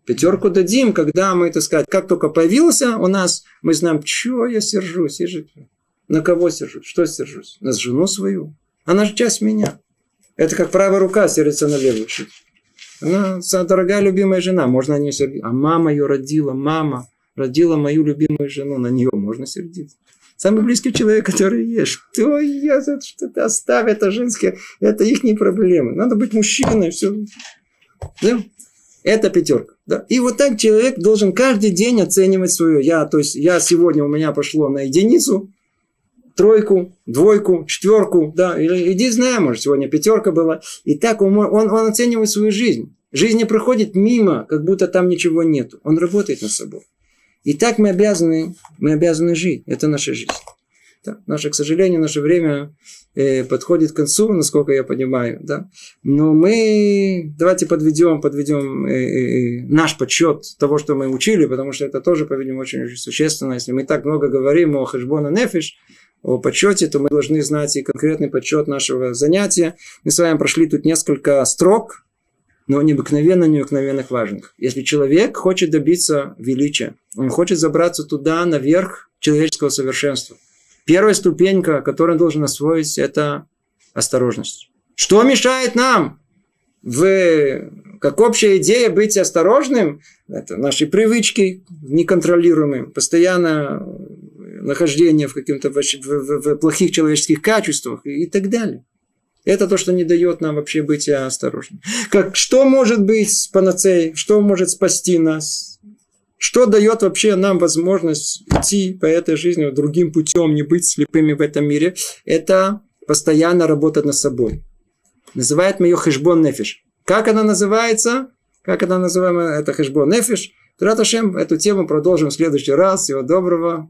Пятерку дадим, когда мы, так сказать, как только появился у нас, мы знаем, чего я сержусь. Я же... На кого сержусь? Что сержусь? На жену свою. Она же часть меня. Это как правая рука сердится на левую. Она дорогая любимая жена, можно на нее сердиться. А мама ее родила, мама родила мою любимую жену, на нее можно сердиться. Самый близкий человек, который есть. Что я, что ты оставь это женское, это их не проблемы. Надо быть мужчиной, все. Да? Это пятерка. Да? И вот так человек должен каждый день оценивать свое. Я, то есть, я сегодня у меня пошло на единицу, тройку, двойку, четверку, да, или иди знай, может, сегодня пятерка была. И так он, он, он оценивает свою жизнь. Жизнь не проходит мимо, как будто там ничего нету. Он работает над собой. И так мы обязаны, мы обязаны жить. Это наша жизнь. Да? Наше, к сожалению, наше время э, подходит к концу, насколько я понимаю. Да? Но мы давайте подведем, подведем э, э, наш подсчет того, что мы учили, потому что это тоже, по-видимому, очень, очень существенно. Если мы так много говорим о хэшбона нефиш, о подсчете, то мы должны знать и конкретный подсчет нашего занятия. Мы с вами прошли тут несколько строк, но необыкновенно необыкновенных важных. Если человек хочет добиться величия, он хочет забраться туда, наверх человеческого совершенства. Первая ступенька, которую он должен освоить, это осторожность. Что мешает нам в, как общая идея быть осторожным? Это наши привычки неконтролируемые, постоянно нахождение в каких-то в, в, в плохих человеческих качествах и, и так далее. Это то, что не дает нам вообще быть осторожным. Как, что может быть панацеей? Что может спасти нас? Что дает вообще нам возможность идти по этой жизни другим путем, не быть слепыми в этом мире? Это постоянно работать над собой. Называет мы ее нефиш. Как она называется? Как она называема? Это хэшбон нефиш. Траташем, эту тему продолжим в следующий раз. Всего доброго.